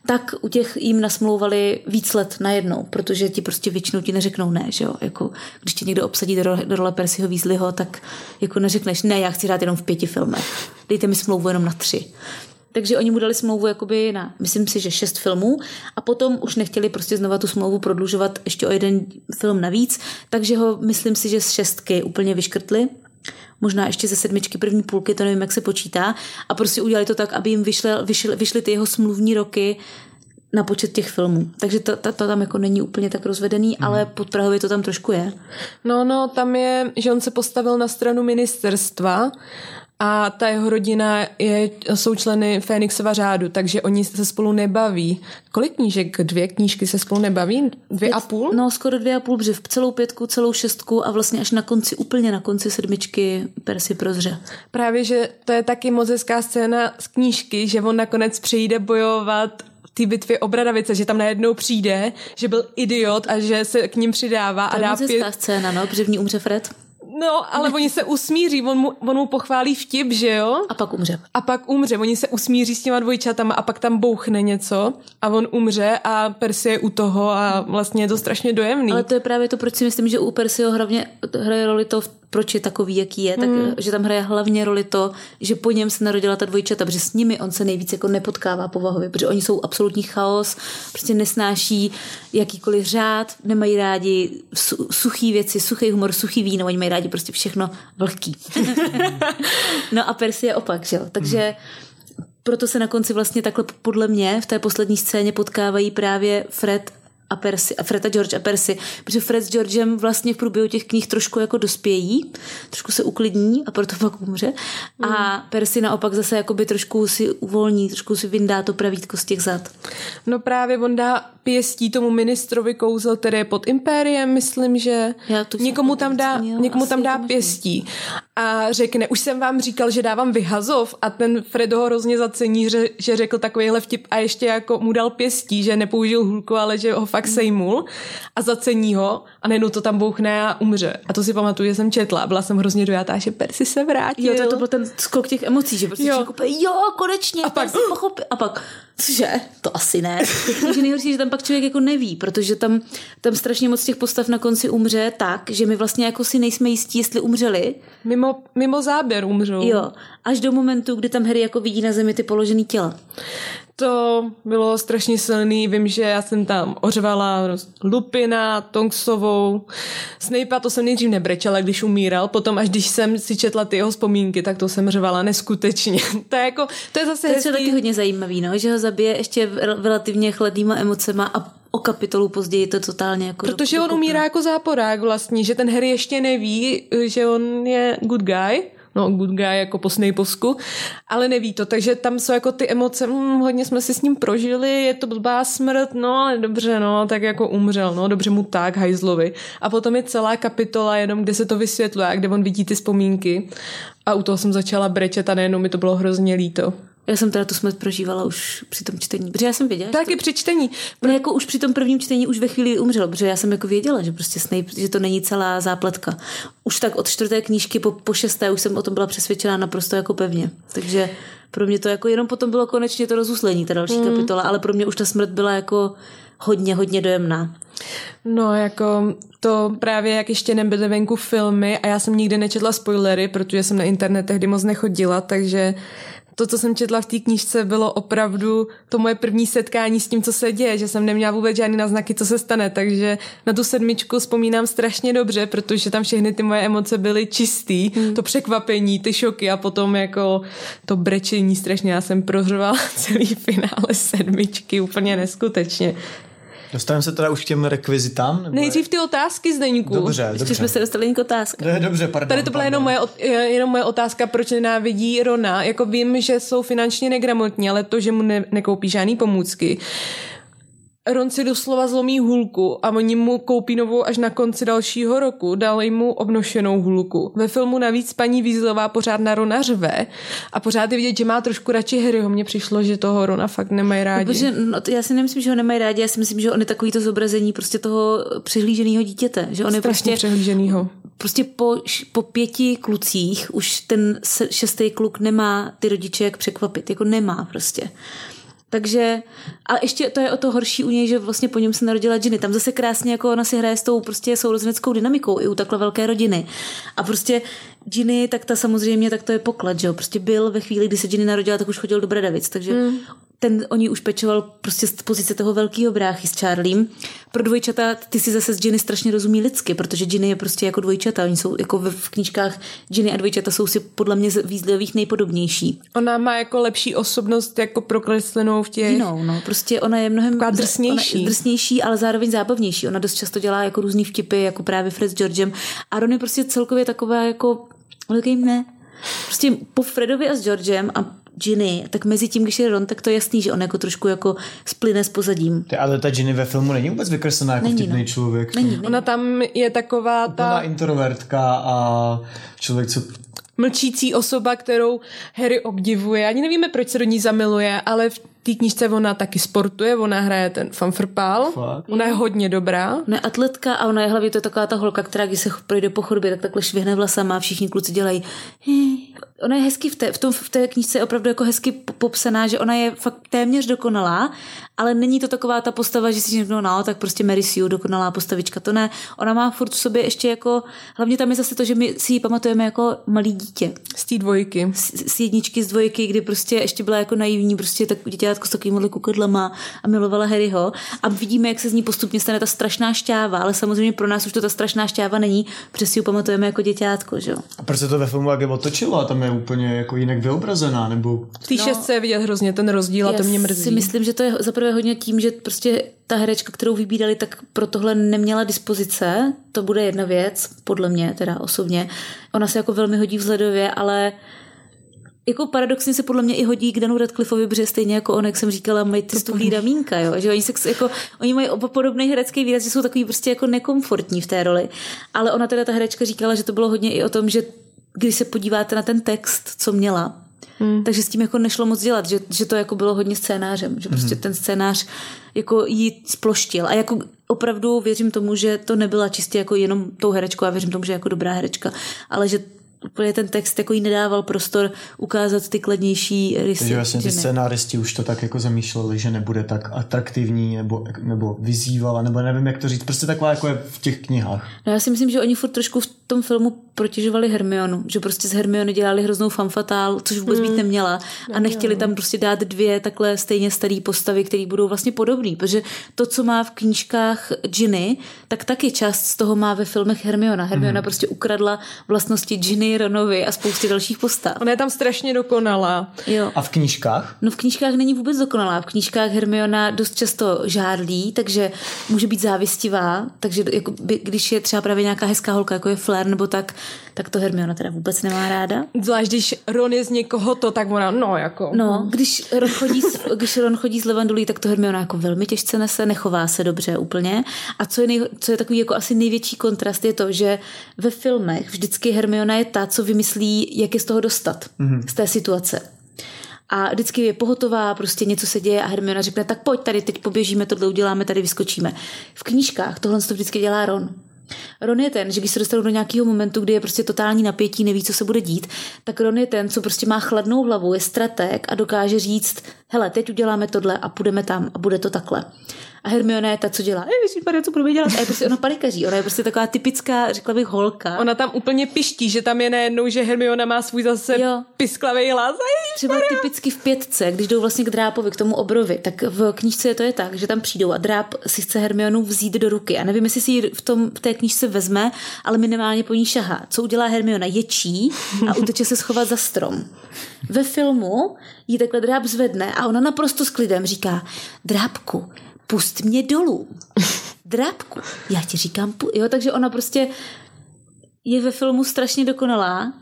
tak u těch jim nasmlouvali víc let najednou, protože ti prostě většinou ti neřeknou ne, že jo? Jako, když tě někdo obsadí do role, do role Percyho Weasleyho, tak jako neřekneš ne, já chci hrát jenom v pěti filmech. Dejte mi smlouvu jenom na tři. Takže oni mu dali smlouvu jakoby na, myslím si, že šest filmů a potom už nechtěli prostě znova tu smlouvu prodlužovat ještě o jeden film navíc, takže ho, myslím si, že z šestky úplně vyškrtli možná ještě ze sedmičky první půlky, to nevím, jak se počítá, a prostě udělali to tak, aby jim vyšly, vyšly, vyšly ty jeho smluvní roky na počet těch filmů. Takže to, to, to tam jako není úplně tak rozvedený, mm. ale pod Prahově to tam trošku je. No, no, tam je, že on se postavil na stranu ministerstva a ta jeho rodina je, jsou členy Fénixova řádu, takže oni se spolu nebaví. Kolik knížek? Dvě knížky se spolu nebaví? Dvě a půl? No, skoro dvě a půl, protože v celou pětku, celou šestku a vlastně až na konci, úplně na konci sedmičky Percy prozře. Právě, že to je taky moc hezká scéna z knížky, že on nakonec přijde bojovat v té bitvě o Bradavice, že tam najednou přijde, že byl idiot a že se k ním přidává To a je dá pět... scéna, no, protože v ní umře Fred No, ale oni se usmíří, on mu, on mu pochválí vtip, že jo? a pak umře. A pak umře, oni se usmíří s těma dvojčatama a pak tam bouchne něco a on umře a Percy je u toho a vlastně je to strašně dojemný. Ale to je právě to, proč si myslím, že u Percyho hlavně hraje roli to, proč je takový, jaký je, tak Hmm. že tam hraje hlavně roli to, že po něm se narodila ta dvojčata, protože s nimi on se nejvíc jako nepotkává povahově, protože oni jsou absolutní chaos, prostě nesnáší jakýkoliv řád, nemají rádi su, suchý věci, suchý humor, suchý víno, oni mají rádi prostě všechno vlhký. no a Percy je opak, že jo? Takže proto se na konci vlastně takhle podle mě v té poslední scéně potkávají právě Fred a Percy, a Fred a George a Percy, protože Fred s Georgem vlastně v průběhu těch knih trošku jako dospějí, trošku se uklidní a proto pak umře. A Percy naopak zase jakoby trošku si uvolní, trošku si vyndá to pravítko z těch zad. No právě on dá pěstí tomu ministrovi kouzl, který je pod impériem, myslím, že. Já to jsem někomu tam dá, měla, někomu tam dá pěstí a řekne, už jsem vám říkal, že dávám vyhazov a ten Fredo ho hrozně zacení, že, že řekl takovýhle vtip a ještě jako mu dal pěstí, že nepoužil hůlku, ale že ho fakt sejmul a zacení ho a najednou to tam bouchne a umře. A to si pamatuju, že jsem četla a byla jsem hrozně dojatá, že Percy se vrátil. Jo, to, to byl ten skok těch emocí, že prostě Jo. úplně, jo, konečně, a pak si pochopil. A pak, cože, to asi ne. Takže nejhorší, že tam pak člověk jako neví, protože tam, tam strašně moc těch postav na konci umře tak, že my vlastně jako si nejsme jistí, jestli umřeli. Mimo, mimo záběr umřou. Jo, až do momentu, kdy tam Harry jako vidí na zemi ty položený těla. To bylo strašně silný, vím, že já jsem tam ořvala Lupina, Tonksovou, Snape'a to jsem nejdřív nebrečela, když umíral, potom až když jsem si četla ty jeho vzpomínky, tak to jsem řvala neskutečně. to je jako, to je zase To je taky hodně zajímavý, no, že ho zabije ještě rel- relativně chladnýma emocema a o kapitolu později to totálně jako Protože do- on umírá jako záporák vlastně, že ten Harry ještě neví, že on je good guy, no good guy jako po Snapeovsku, ale neví to, takže tam jsou jako ty emoce, hm, hodně jsme si s ním prožili, je to blbá smrt, no ale dobře, no, tak jako umřel, no, dobře mu tak, hajzlovi. A potom je celá kapitola jenom, kde se to vysvětluje, kde on vidí ty vzpomínky a u toho jsem začala brečet a nejenom mi to bylo hrozně líto. Já jsem teda tu smrt prožívala už při tom čtení, protože já jsem věděla, že Taky při čtení. No jako už při tom prvním čtení už ve chvíli umřel, protože já jsem jako věděla, že prostě Snape, že to není celá zápletka. Už tak od čtvrté knížky po, po šesté už jsem o tom byla přesvědčená naprosto jako pevně. Takže pro mě to jako jenom potom bylo konečně to rozuslení, ta další mm. kapitola, ale pro mě už ta smrt byla jako hodně, hodně dojemná. No, jako to právě, jak ještě nebyly venku filmy a já jsem nikdy nečetla spoilery, protože jsem na internet tehdy moc nechodila, takže to, co jsem četla v té knížce, bylo opravdu to moje první setkání s tím, co se děje, že jsem neměla vůbec žádný náznaky, co se stane, takže na tu sedmičku vzpomínám strašně dobře, protože tam všechny ty moje emoce byly čistý, hmm. to překvapení, ty šoky a potom jako to brečení strašně, já jsem prořvala celý finále sedmičky úplně neskutečně. Dostaneme se teda už k těm rekvizitám? Nebo Nejdřív ty otázky, Zdeňku. Dobře, Ještě dobře. jsme se dostali k otázka. Ne, dobře, pardon. Tady to byla jenom moje, jenom moje otázka, proč nenávidí Rona. Jako vím, že jsou finančně negramotní, ale to, že mu ne- nekoupí žádný pomůcky. Ron si doslova zlomí hůlku a oni mu koupí novou až na konci dalšího roku. Dali mu obnošenou hůlku. Ve filmu navíc paní Vízlová pořád na Rona řve a pořád je vidět, že má trošku radši Harryho. Mně přišlo, že toho Rona fakt nemají rádi. Protože no, já si nemyslím, že ho nemají rádi, já si myslím, že on je takový to zobrazení prostě toho přihlíženého dítěte. Že on je Strašně prostě přehlíženýho. prostě po, po pěti klucích už ten šestý kluk nemá ty rodiče jak překvapit. Jako nemá prostě. Takže, a ještě to je o to horší u něj, že vlastně po něm se narodila Ginny. Tam zase krásně jako ona si hraje s tou prostě sourozeneckou dynamikou i u takhle velké rodiny. A prostě Ginny, tak ta samozřejmě, tak to je poklad, že jo. Prostě byl ve chvíli, kdy se Ginny narodila, tak už chodil do Bradavic, takže mm. Ten o ní už pečoval prostě z pozice toho velkého bráchy s Charliem. Pro dvojčata ty si zase s Ginny strašně rozumí lidsky, protože Ginny je prostě jako dvojčata. Oni jsou jako v, v knížkách Ginny a dvojčata jsou si podle mě z výzlivých nejpodobnější. Ona má jako lepší osobnost jako prokreslenou v těch... Jinou, no. Prostě ona je mnohem Taková drsnější. Ona drsnější, ale zároveň zábavnější. Ona dost často dělá jako různý vtipy, jako právě Fred s Georgem. A Ron je prostě celkově taková jako velký ne. Prostě po Fredovi a s Georgem a Ginny, tak mezi tím, když je Ron, tak to je jasný, že on jako trošku jako splyne s pozadím. Ty, ale ta Ginny ve filmu není vůbec vykreslená jako Není, vtipný no. člověk. Není, není. Ona tam je taková Ta ta introvertka a člověk, co... mlčící osoba, kterou Harry obdivuje. Ani nevíme, proč se do ní zamiluje, ale v té knížce ona taky sportuje, ona hraje ten fanfrpál. Fakt? Ona je hodně dobrá. Ona je atletka a ona je hlavně to je taková ta holka, která když se projde po chodbě, tak takhle švihne vlasama a všichni kluci dělají ona je hezky v té, v, tom, v té knížce je opravdu jako hezky popsaná, že ona je fakt téměř dokonalá, ale není to taková ta postava, že si řeknou, no, tak prostě Mary Sue, dokonalá postavička, to ne. Ona má furt v sobě ještě jako, hlavně tam je zase to, že my si ji pamatujeme jako malý dítě. Z té dvojky. Z, z jedničky, z dvojky, kdy prostě ještě byla jako naivní, prostě tak děťátko s takovými kukodlama a milovala Harryho. A vidíme, jak se z ní postupně stane ta strašná šťáva, ale samozřejmě pro nás už to ta strašná šťáva není, protože si ji pamatujeme jako děťátko, že jo. A proč se to ve filmu jak otočilo a tam je úplně jako jinak vyobrazená, nebo... V té no, šestce je vidět hrozně ten rozdíl a to mě mrzí. si myslím, že to je zaprvé hodně tím, že prostě ta herečka, kterou vybírali, tak pro tohle neměla dispozice. To bude jedna věc, podle mě teda osobně. Ona se jako velmi hodí vzhledově, ale jako paradoxně se podle mě i hodí k Danu Radcliffeovi, protože stejně jako on, jak jsem říkala, mají ty stuhlý ramínka, jo? že oni, se, jako, oni mají podobný herecký výraz, že jsou takový prostě jako nekomfortní v té roli. Ale ona teda ta herečka říkala, že to bylo hodně i o tom, že když se podíváte na ten text, co měla, Hmm. Takže s tím jako nešlo moc dělat, že, že to jako bylo hodně scénářem, že prostě hmm. ten scénář jako jí sploštil. A jako opravdu věřím tomu, že to nebyla čistě jako jenom tou herečkou, a věřím tomu, že jako dobrá herečka, ale že úplně ten text jako jí nedával prostor ukázat ty kladnější rysy. Takže vlastně ty scénáristi už to tak jako zamýšleli, že nebude tak atraktivní nebo, nebo vyzývala, nebo nevím, jak to říct. Prostě taková jako je v těch knihách. No já si myslím, že oni furt trošku v tom filmu protěžovali Hermionu, že prostě z Hermiony dělali hroznou fanfatál, což vůbec být hmm. neměla a nechtěli tam prostě dát dvě takhle stejně staré postavy, které budou vlastně podobné, protože to, co má v knížkách Ginny, tak taky část z toho má ve filmech Hermiona. Hermiona hmm. prostě ukradla vlastnosti Ginny, Ronovi a spousty dalších postav. Ona je tam strašně dokonalá. Jo. A v knížkách? No v knížkách není vůbec dokonalá. V knížkách Hermiona dost často žádlí, takže může být závistivá, takže jako by, když je třeba právě nějaká hezká holka, jako je Flair nebo tak, tak to Hermiona teda vůbec nemá ráda. Zvlášť když Ron je z někoho to, tak ona, no jako. No, když Ron chodí, s, když Ron chodí s Levandulí, tak to Hermiona jako velmi těžce nese, nechová se dobře úplně. A co je, nej, co je takový jako asi největší kontrast, je to, že ve filmech vždycky Hermiona je ta, co vymyslí, jak je z toho dostat, mm-hmm. z té situace. A vždycky je pohotová, prostě něco se děje a Hermiona řekne, tak pojď tady, teď poběžíme, tohle uděláme, tady vyskočíme. V knížkách tohle to vždycky dělá Ron. Ron je ten, že když se dostanou do nějakého momentu, kdy je prostě totální napětí, neví, co se bude dít, tak Ron je ten, co prostě má chladnou hlavu, je strateg a dokáže říct, hele, teď uděláme tohle a půjdeme tam a bude to takhle. A Hermiona je ta, co dělá, Ej, co budeme dělat? A je prostě ona panikaří. Ona je prostě taková typická, řekla bych, holka. Ona tam úplně piští, že tam je najednou, že Hermiona má svůj zase jo. pisklavý hlas. Třeba typicky v pětce, když jdou vlastně k drápovi, k tomu obrovi, tak v knížce to je tak, že tam přijdou a dráp si chce Hermionu vzít do ruky. A nevím, jestli si ji v, tom, v té knížce vezme, ale minimálně po ní šahá. Co udělá Hermiona? Ječí a uteče se schovat za strom. Ve filmu ji takhle dráp zvedne a ona naprosto s klidem říká, drápku, pust mě dolů. Drábku, já ti říkám, jo, takže ona prostě je ve filmu strašně dokonalá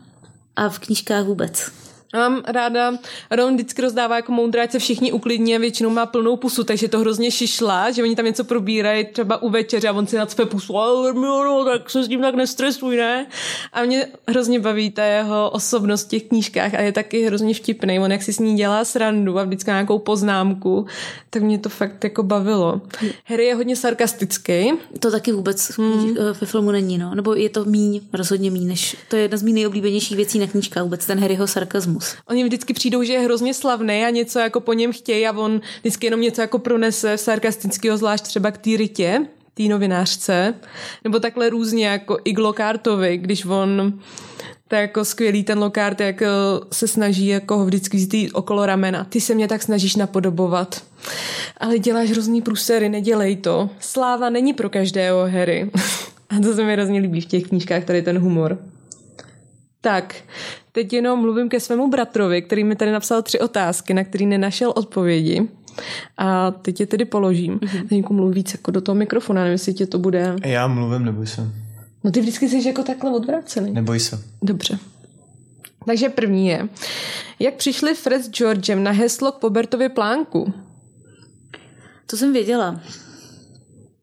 a v knížkách vůbec. Mám ráda, Ron vždycky rozdává jako moudré, se všichni uklidně, většinou má plnou pusu, takže to hrozně šišla, že oni tam něco probírají třeba u večeře a on si nacpe pusu, ale no, tak se s tím tak nestresuj, ne? A mě hrozně baví ta jeho osobnost v těch knížkách a je taky hrozně vtipný. On jak si s ní dělá srandu a vždycky nějakou poznámku, tak mě to fakt jako bavilo. Harry je hodně sarkastický. To taky vůbec hmm. ve filmu není, no. Nebo je to míň, rozhodně míň, než to je jedna z mých nejoblíbenějších věcí na knížkách, vůbec ten Harryho sarkazmus. Oni vždycky přijdou, že je hrozně slavný a něco jako po něm chtějí a on vždycky jenom něco jako pronese sarkastického, zvlášť třeba k té rytě, té novinářce, nebo takhle různě jako i Glokártovi, když on je jako skvělý ten Lokart, jak eh, se snaží jako ho vždycky vzít okolo ramena. Ty se mě tak snažíš napodobovat. Ale děláš hrozný průsery, nedělej to. Sláva není pro každého, Harry. A to se mi hrozně líbí v těch knížkách, tady ten humor. Tak, teď jenom mluvím ke svému bratrovi, který mi tady napsal tři otázky, na který nenašel odpovědi. A teď je tedy položím. Mm-hmm. Teď mluví víc jako do toho mikrofonu, nevím, jestli tě to bude... Já mluvím, neboj se. No ty vždycky jsi jako takhle odvrácený. Neboj se. Dobře. Takže první je, jak přišli Fred s Georgem na heslo k Pobertově plánku? To jsem věděla.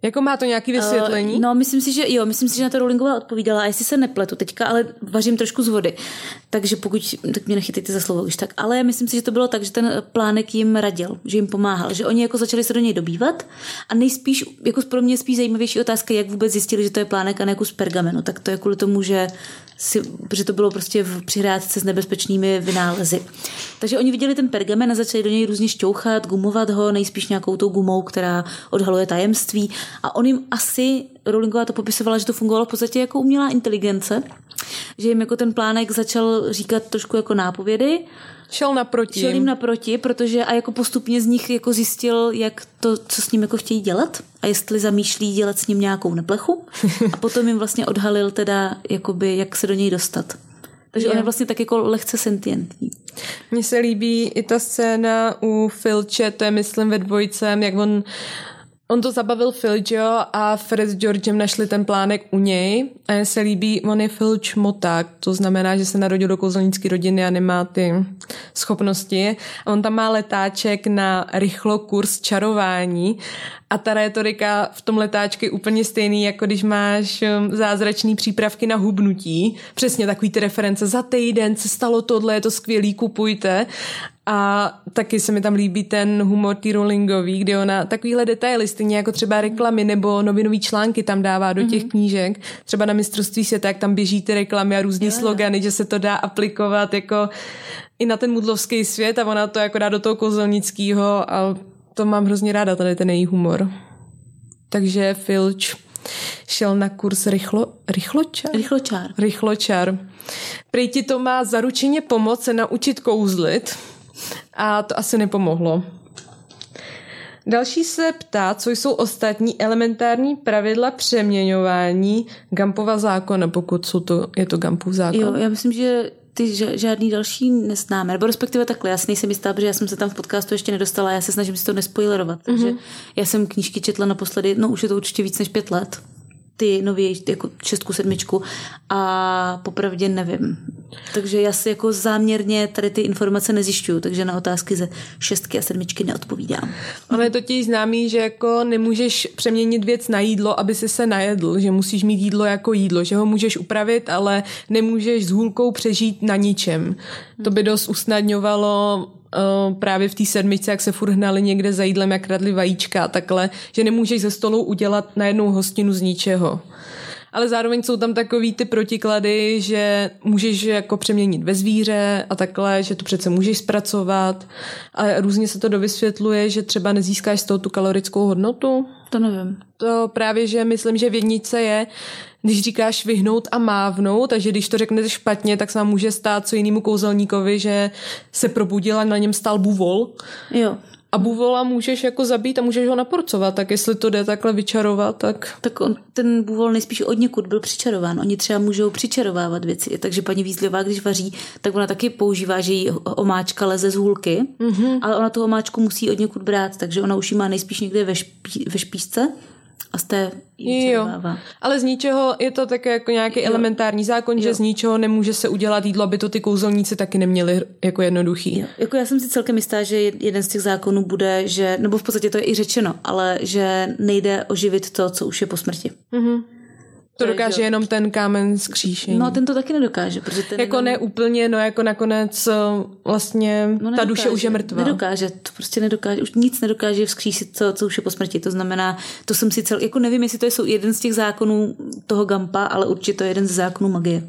Jako má to nějaké vysvětlení? Uh, no, myslím si, že jo, myslím si, že na to Rowlingová odpovídala, a jestli se nepletu teďka, ale vařím trošku z vody. Takže pokud, tak mě nechytejte za slovo už tak. Ale myslím si, že to bylo tak, že ten plánek jim radil, že jim pomáhal, že oni jako začali se do něj dobývat a nejspíš, jako pro mě spíš zajímavější otázka, jak vůbec zjistili, že to je plánek a ne kus pergamenu. Tak to je kvůli tomu, že si, protože to bylo prostě v přihrádce s nebezpečnými vynálezy. Takže oni viděli ten pergamen a začali do něj různě šťouchat, gumovat ho, nejspíš nějakou tou gumou, která odhaluje tajemství. A on jim asi, Rowlingová to popisovala, že to fungovalo v podstatě jako umělá inteligence, že jim jako ten plánek začal říkat trošku jako nápovědy, Šel naproti. Šel jim naproti, protože a jako postupně z nich jako zjistil, jak to, co s ním jako chtějí dělat a jestli zamýšlí dělat s ním nějakou neplechu a potom jim vlastně odhalil teda, jakoby, jak se do něj dostat. Takže Je. on je vlastně tak jako lehce sentientní. Mně se líbí i ta scéna u Filče, to je myslím ve dvojcem, jak on On to zabavil Filč, jo, a Fred s Georgem našli ten plánek u něj a mně se líbí, on je Filč moták, to znamená, že se narodil do kouzelnické rodiny a nemá ty schopnosti. A on tam má letáček na rychlo kurz čarování a ta retorika v tom letáčku je úplně stejný, jako když máš um, zázračný přípravky na hubnutí. Přesně takový ty reference. Za týden se stalo tohle, je to skvělý, kupujte. A taky se mi tam líbí ten humor T. Rowlingový, kde ona takovýhle detaily, stejně jako třeba reklamy nebo novinový články tam dává do těch mm-hmm. knížek. Třeba na mistrovství světa, jak tam běží ty reklamy a různý slogany, že se to dá aplikovat jako i na ten mudlovský svět a ona to jako dá do toho kozelnického a to mám hrozně ráda, tady ten její humor. Takže Filč šel na kurz rychlo, rychločar? Rychločár. Rychločar. Prý ti to má zaručeně pomoct se naučit kouzlit a to asi nepomohlo. Další se ptá, co jsou ostatní elementární pravidla přeměňování Gampova zákona, pokud jsou to, je to Gampův zákon. Jo, já myslím, že ty žádný další neznáme, nebo respektive takhle, já si nejsem jistá, protože já jsem se tam v podcastu ještě nedostala, já se snažím si to nespoilerovat, takže mm-hmm. já jsem knížky četla naposledy, no už je to určitě víc než pět let, ty nově, jako šestku, sedmičku a popravdě nevím. Takže já si jako záměrně tady ty informace nezjišťuju, takže na otázky ze šestky a sedmičky neodpovídám. Ono je totiž známý, že jako nemůžeš přeměnit věc na jídlo, aby si se najedl, že musíš mít jídlo jako jídlo, že ho můžeš upravit, ale nemůžeš s hůlkou přežít na ničem. To by dost usnadňovalo Uh, právě v té sedmičce, jak se furt hnali někde za jídlem, jak kradli vajíčka a takhle, že nemůžeš ze stolu udělat na jednou hostinu z ničeho. Ale zároveň jsou tam takový ty protiklady, že můžeš jako přeměnit ve zvíře a takhle, že to přece můžeš zpracovat. A různě se to dovysvětluje, že třeba nezískáš z toho tu kalorickou hodnotu. To nevím. To právě, že myslím, že v jednice je, když říkáš vyhnout a mávnout, takže když to řeknete špatně, tak se vám může stát co jinému kouzelníkovi, že se probudil a na něm stál buvol. Jo. A buvola můžeš jako zabít a můžeš ho naporcovat, tak jestli to jde takhle vyčarovat, tak... Tak on, ten buvol nejspíš od někud byl přičarován. Oni třeba můžou přičarovávat věci. Takže paní Vízliová, když vaří, tak ona taky používá, že jí omáčka leze z hůlky, mm-hmm. ale ona tu omáčku musí od někud brát, takže ona už ji má nejspíš někde ve, špí, ve špíšce a z té jo, ale z ničeho je to také jako nějaký jo. elementární zákon, jo. že z ničeho nemůže se udělat jídlo, aby to ty kouzelníci taky neměli jako jednoduchý. Jo. Jako já jsem si celkem jistá, že jeden z těch zákonů bude, že, nebo v podstatě to je i řečeno, ale že nejde oživit to, co už je po smrti. Mm-hmm. To dokáže jenom ten kámen z kříšení. No ten to taky nedokáže. Protože ten jako jenom... ne úplně, no jako nakonec vlastně no, nedokáže, ta duše už je mrtvá. Nedokáže, to prostě nedokáže, už nic nedokáže vzkřísit, co, co už je po smrti. To znamená, to jsem si cel, jako nevím, jestli to je jeden z těch zákonů toho Gampa, ale určitě to je jeden z zákonů magie,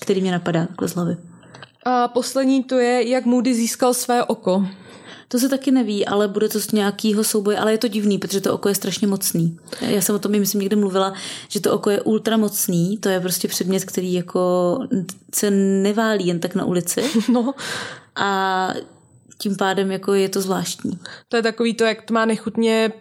který mě napadá z hlavy. A poslední to je, jak Moody získal své oko. To se taky neví, ale bude to z nějakého souboje, ale je to divný, protože to oko je strašně mocný. Já jsem o tom, myslím, někde mluvila, že to oko je ultramocný, to je prostě předmět, který jako se neválí jen tak na ulici. No. A tím pádem jako je to zvláštní. To je takový to, jak to má nechutně,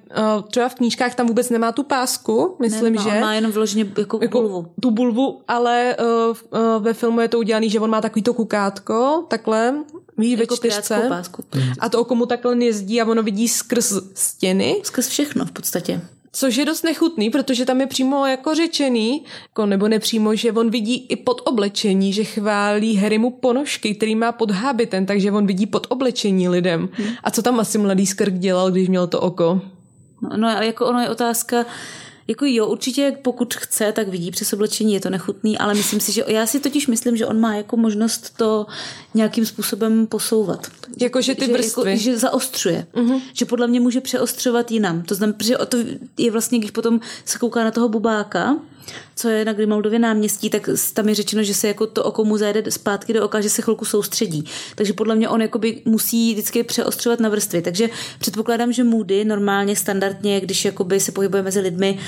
třeba v knížkách tam vůbec nemá tu pásku, myslím, nemá, že. On má jenom vyloženě jako, jako bulvu. Tu bulvu, ale uh, uh, ve filmu je to udělaný, že on má takový to kukátko, takhle, Víš, jako ve čtyřce. Pásku. A to oko mu takhle jezdí a ono vidí skrz stěny. Skrz všechno v podstatě. Což je dost nechutný, protože tam je přímo jako řečený, jako nebo nepřímo, že on vidí i pod oblečení, že chválí Harrymu ponožky, který má pod hábitem, takže on vidí pod oblečení lidem. Hmm. A co tam asi mladý skrk dělal, když měl to oko? No, no jako ono je otázka, jako jo, určitě pokud chce, tak vidí přes oblečení, je to nechutný, ale myslím si, že já si totiž myslím, že on má jako možnost to nějakým způsobem posouvat. Jako, že ty že, vrstvy. Jako, že zaostřuje. Uh-huh. Že podle mě může přeostřovat jinam. To znamená, že to je vlastně, když potom se kouká na toho bubáka, co je na Grimaldově náměstí, tak tam je řečeno, že se jako to oko mu zajede zpátky do oka, že se chvilku soustředí. Takže podle mě on jakoby musí vždycky přeostřovat na vrstvy. Takže předpokládám, že Moody normálně standardně, když jakoby se pohybuje mezi lidmi,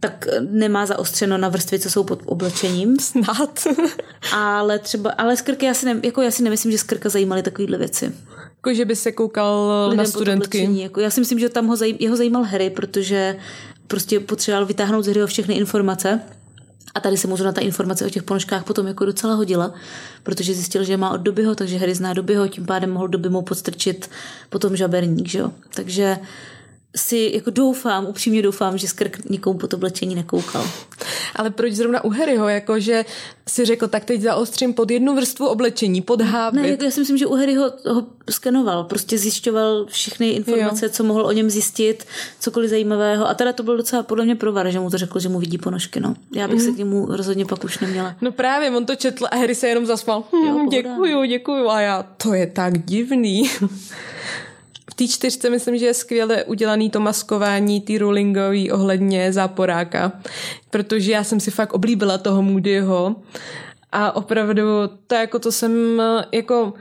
tak nemá zaostřeno na vrstvy, co jsou pod oblečením. Snad. ale třeba, ale skrky, já si, ne, jako já si nemyslím, že skrka zajímaly takovéhle věci. Jako, že by se koukal Lidem na studentky. Jako, já si myslím, že tam ho zaj, jeho zajímal Harry, protože prostě potřeboval vytáhnout z Harryho všechny informace. A tady se mu zrovna ta informace o těch ponožkách potom jako docela hodila, protože zjistil, že má od Dobyho, takže Harry zná Dobyho, tím pádem mohl Doby mu podstrčit potom žaberník, že jo. Takže si jako doufám, upřímně doufám, že Skrk nikomu pod oblečení nekoukal. Ale proč zrovna u Harryho, jako že si řekl, tak teď zaostřím pod jednu vrstvu oblečení, pod hábit. Ne, jako já si myslím, že u Harryho ho skenoval, prostě zjišťoval všechny informace, jo. co mohl o něm zjistit, cokoliv zajímavého. A teda to byl docela podle mě provar, že mu to řekl, že mu vidí ponožky. No. Já bych mm. se k němu rozhodně pak už neměla. No právě, on to četl a Harry se jenom zasmal. Hm, Jo, děkuju, děkuju. A já, to je tak divný. V té čtyřce myslím, že je skvěle udělaný to maskování ty Rowlingový ohledně záporáka, protože já jsem si fakt oblíbila toho Moodyho a opravdu to jako to jsem jako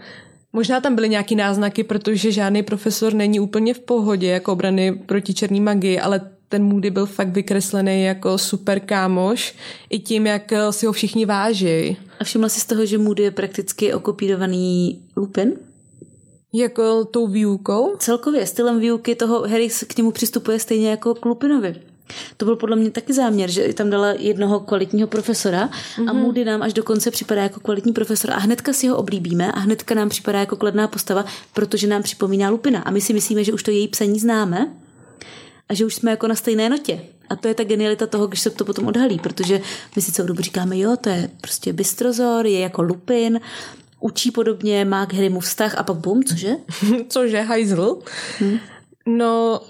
Možná tam byly nějaký náznaky, protože žádný profesor není úplně v pohodě jako obrany proti černý magii, ale ten Moody byl fakt vykreslený jako super kámoš i tím, jak si ho všichni váží. A všimla jsi z toho, že Moody je prakticky okopírovaný Lupin? Jako tou výukou? Celkově stylem výuky toho Harry k němu přistupuje stejně jako k Lupinovi. To byl podle mě taky záměr, že tam dala jednoho kvalitního profesora mm-hmm. a Moody nám až do konce připadá jako kvalitní profesor a hnedka si ho oblíbíme a hnedka nám připadá jako kladná postava, protože nám připomíná Lupina a my si myslíme, že už to její psaní známe a že už jsme jako na stejné notě. A to je ta genialita toho, když se to potom odhalí, protože my si celou dobu říkáme, jo, to je prostě bystrozor, je jako Lupin, učí podobně, má k Harrymu vztah a pak bum, cože? Cože, hajzl? Hmm. No,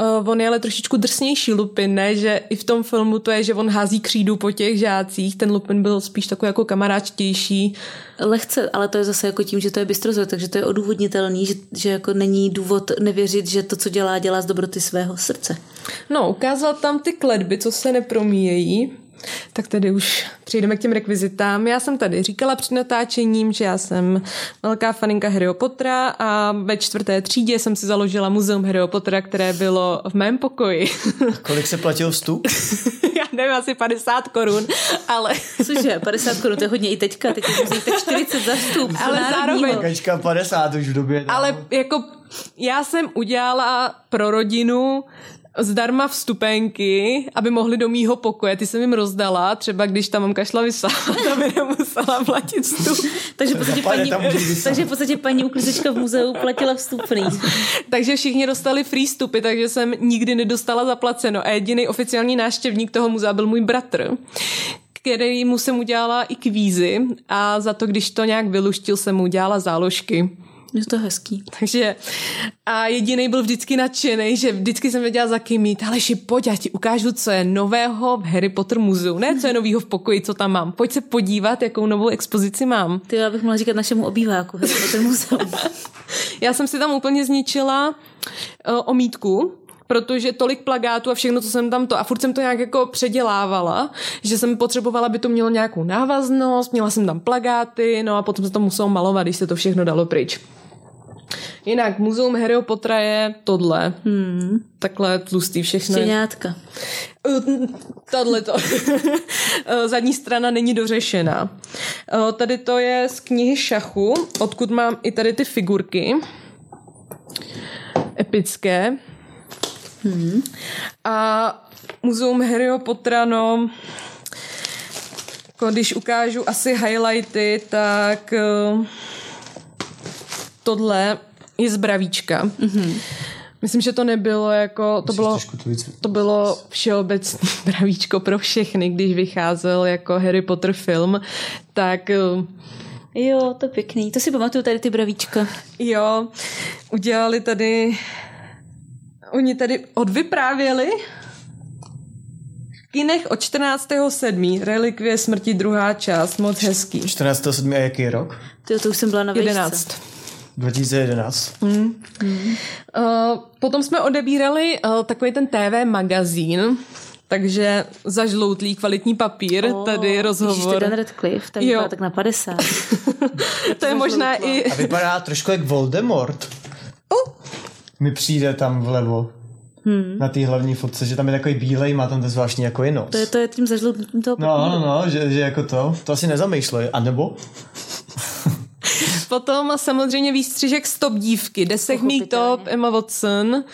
Uh, on je ale trošičku drsnější Lupin, ne? Že i v tom filmu to je, že on hází křídu po těch žácích. Ten Lupin byl spíš takový jako kamaráčtější. Lehce, ale to je zase jako tím, že to je bystrozor, takže to je odůvodnitelný, že, že jako není důvod nevěřit, že to, co dělá, dělá z dobroty svého srdce. No, ukázal tam ty kledby, co se nepromíjejí. Tak tedy už přejdeme k těm rekvizitám. Já jsem tady říkala před natáčením, že já jsem velká faninka Harryho Pottera a ve čtvrté třídě jsem si založila muzeum Harryho Pottera, které bylo v mém pokoji. Kolik se platil vstup? já nevím, asi 50 korun, ale... Cože, 50 korun, to je hodně i teďka, teď musí tak 40 za vstup. Ale zároveň... Kačka 50 už v době. Ale jako já jsem udělala pro rodinu zdarma vstupenky, aby mohli do mýho pokoje. Ty jsem jim rozdala, třeba když tam mamka šla vysávat, aby nemusela platit vstup. takže, v podstatě paní, takže v podstatě paní uklizečka v muzeu platila vstupný. takže všichni dostali free vstupy, takže jsem nikdy nedostala zaplaceno. A jediný oficiální náštěvník toho muzea byl můj bratr který mu jsem udělala i kvízy a za to, když to nějak vyluštil, jsem mu udělala záložky. Je to hezký. Takže a jediný byl vždycky nadšený, že vždycky jsem věděla za kým mít. Ale ši, pojď, já ti ukážu, co je nového v Harry Potter muzeu. Ne, co je nového v pokoji, co tam mám. Pojď se podívat, jakou novou expozici mám. Ty já bych mohla říkat našemu obýváku Harry Potter muzeum. já jsem si tam úplně zničila uh, omítku, protože tolik plagátů a všechno, co jsem tam to, a furt jsem to nějak jako předělávala, že jsem potřebovala, aby to mělo nějakou návaznost, měla jsem tam plagáty, no a potom se to muselo malovat, když se to všechno dalo pryč. Jinak muzeum Harryho Pottera je tohle. Hmm. Takhle tlustý všechno. Štěňátka. Tohle to. Zadní strana není dořešená. Tady to je z knihy šachu, odkud mám i tady ty figurky. Epické. Hmm. A muzeum Harryho Pottera, no, jako když ukážu asi highlighty, tak tohle je z Bravíčka. Mm-hmm. Myslím, že to nebylo jako, to bylo, to bylo všeobecný bravíčko pro všechny, když vycházel jako Harry Potter film, tak Jo, to pěkný. To si pamatuju tady ty bravíčka. Jo, udělali tady oni tady odvyprávěli v kinech od 14.7. Relikvie smrti druhá část, moc hezký. 14.7. a jaký rok? Tyjo, to už jsem byla na 11. 2011. Hmm. Hmm. Uh, potom jsme odebírali uh, takový ten TV magazín, takže zažloutlý kvalitní papír, O, tady Ježiš, rozhovor. ten Radcliffe, ten Jo. vypadá tak na 50. to je možná i... A vypadá trošku jak Voldemort. Mi přijde tam vlevo. Hmm. Na té hlavní fotce, že tam je takový bílej, má tam ten zvláštní jako nos. To je, to je tím zažloutnutím toho No, no, no, že, že jako to, to asi nezamýšlej, a nebo? Potom samozřejmě výstřižek Stop dívky, Desek mý top, Emma Watson.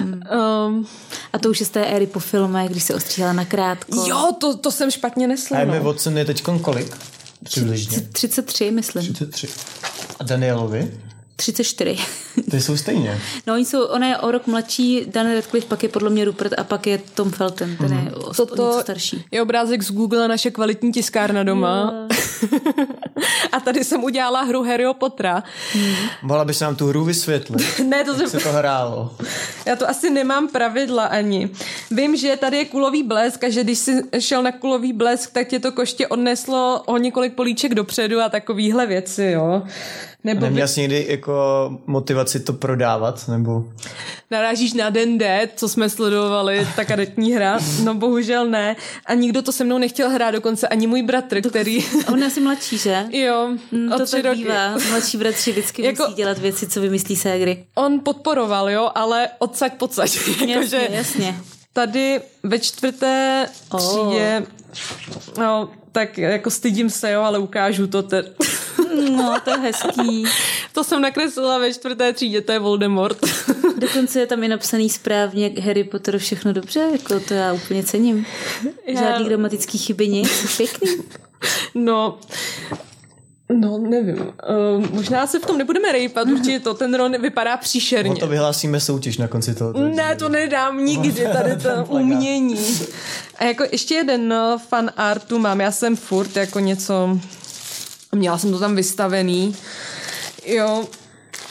Um, A to už je z té éry po filmech, když se ostříhala na krátko. jo, to, to jsem špatně A nesla. Emma No. Watson je teďkon kolik? Přibližně. 33, myslím. 33. A Danielovi? 34. Ty jsou stejně. No, oni jsou, ona je o rok mladší, Dan Radcliffe, pak je podle mě Rupert a pak je Tom Felton, ten je o, o něco Toto starší. je obrázek z Google naše kvalitní tiskárna doma. A tady jsem udělala hru Harryho Pottera. Mohla bys nám tu hru vysvětlit? Ne, to Jak jsem, se to hrálo? já to asi nemám pravidla ani. Vím, že tady je kulový blesk a že když jsi šel na kulový blesk, tak tě to koště odneslo o několik políček dopředu a takovýhle věci, jo. Nebo Neměl jsi někdy jako motivaci to prodávat? Nebo narážíš na den D, co jsme sledovali, ta kadetní hra. No bohužel ne. A nikdo to se mnou nechtěl hrát, dokonce ani můj bratr, který... On je asi mladší, že? Jo, Mm, o to tři tak roky. bývá. Mladší bratři vždycky Jako- musí dělat věci, co vymyslí ségry. On podporoval, jo, ale odsaď pocať. Jasně, Jakože jasně. tady ve čtvrté Oh. třídě, no, tak jako stydím se, jo, ale ukážu to. Te... No, to je hezký. to jsem nakreslila ve čtvrté třídě, to je Voldemort. Dokonce je tam i napsaný správně Harry Potter všechno dobře, jako to já úplně cením. Žádný gramatický chyby, nic, pěkný. no, No, nevím. Uh, možná se v tom nebudeme rejpat, určitě to. Ten Ron vypadá příšerně. no to vyhlásíme soutěž na konci toho. Ne, to nedám nikdy, tady to umění. A jako ještě jeden no, fan artu mám, já jsem furt jako něco, měla jsem to tam vystavený, jo,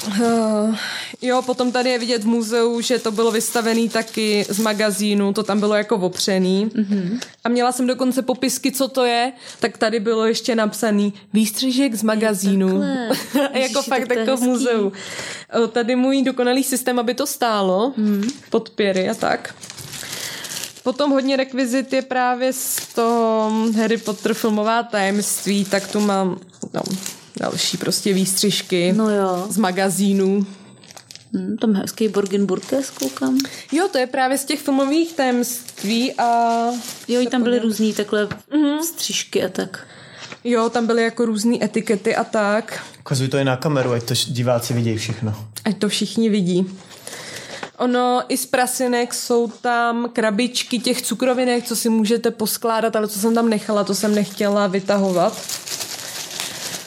Uh, jo, potom tady je vidět v muzeu, že to bylo vystavený taky z magazínu, to tam bylo jako opřený. Mm-hmm. A měla jsem dokonce popisky, co to je, tak tady bylo ještě napsaný výstřižek z magazínu. takhle. jako Ježiši, fakt tak je jako v muzeu. O, Tady můj dokonalý systém, aby to stálo, mm. podpěry a tak. Potom hodně rekvizit je právě z toho Harry Potter filmová tajemství, tak tu mám no, další prostě výstřižky No jo. z magazínů. Hm, tam hezký Borgenburkes koukám. Jo, to je právě z těch filmových tajemství a Jo, i tam byly různý takhle střížky a tak. jo, tam byly jako různé etikety a tak. Ukazuj to i na kameru, ať to diváci vidějí všechno. Ať to všichni vidí. Ono, i z prasinek jsou tam krabičky těch cukrovinek, co si můžete poskládat, ale co jsem tam nechala, to jsem nechtěla vytahovat.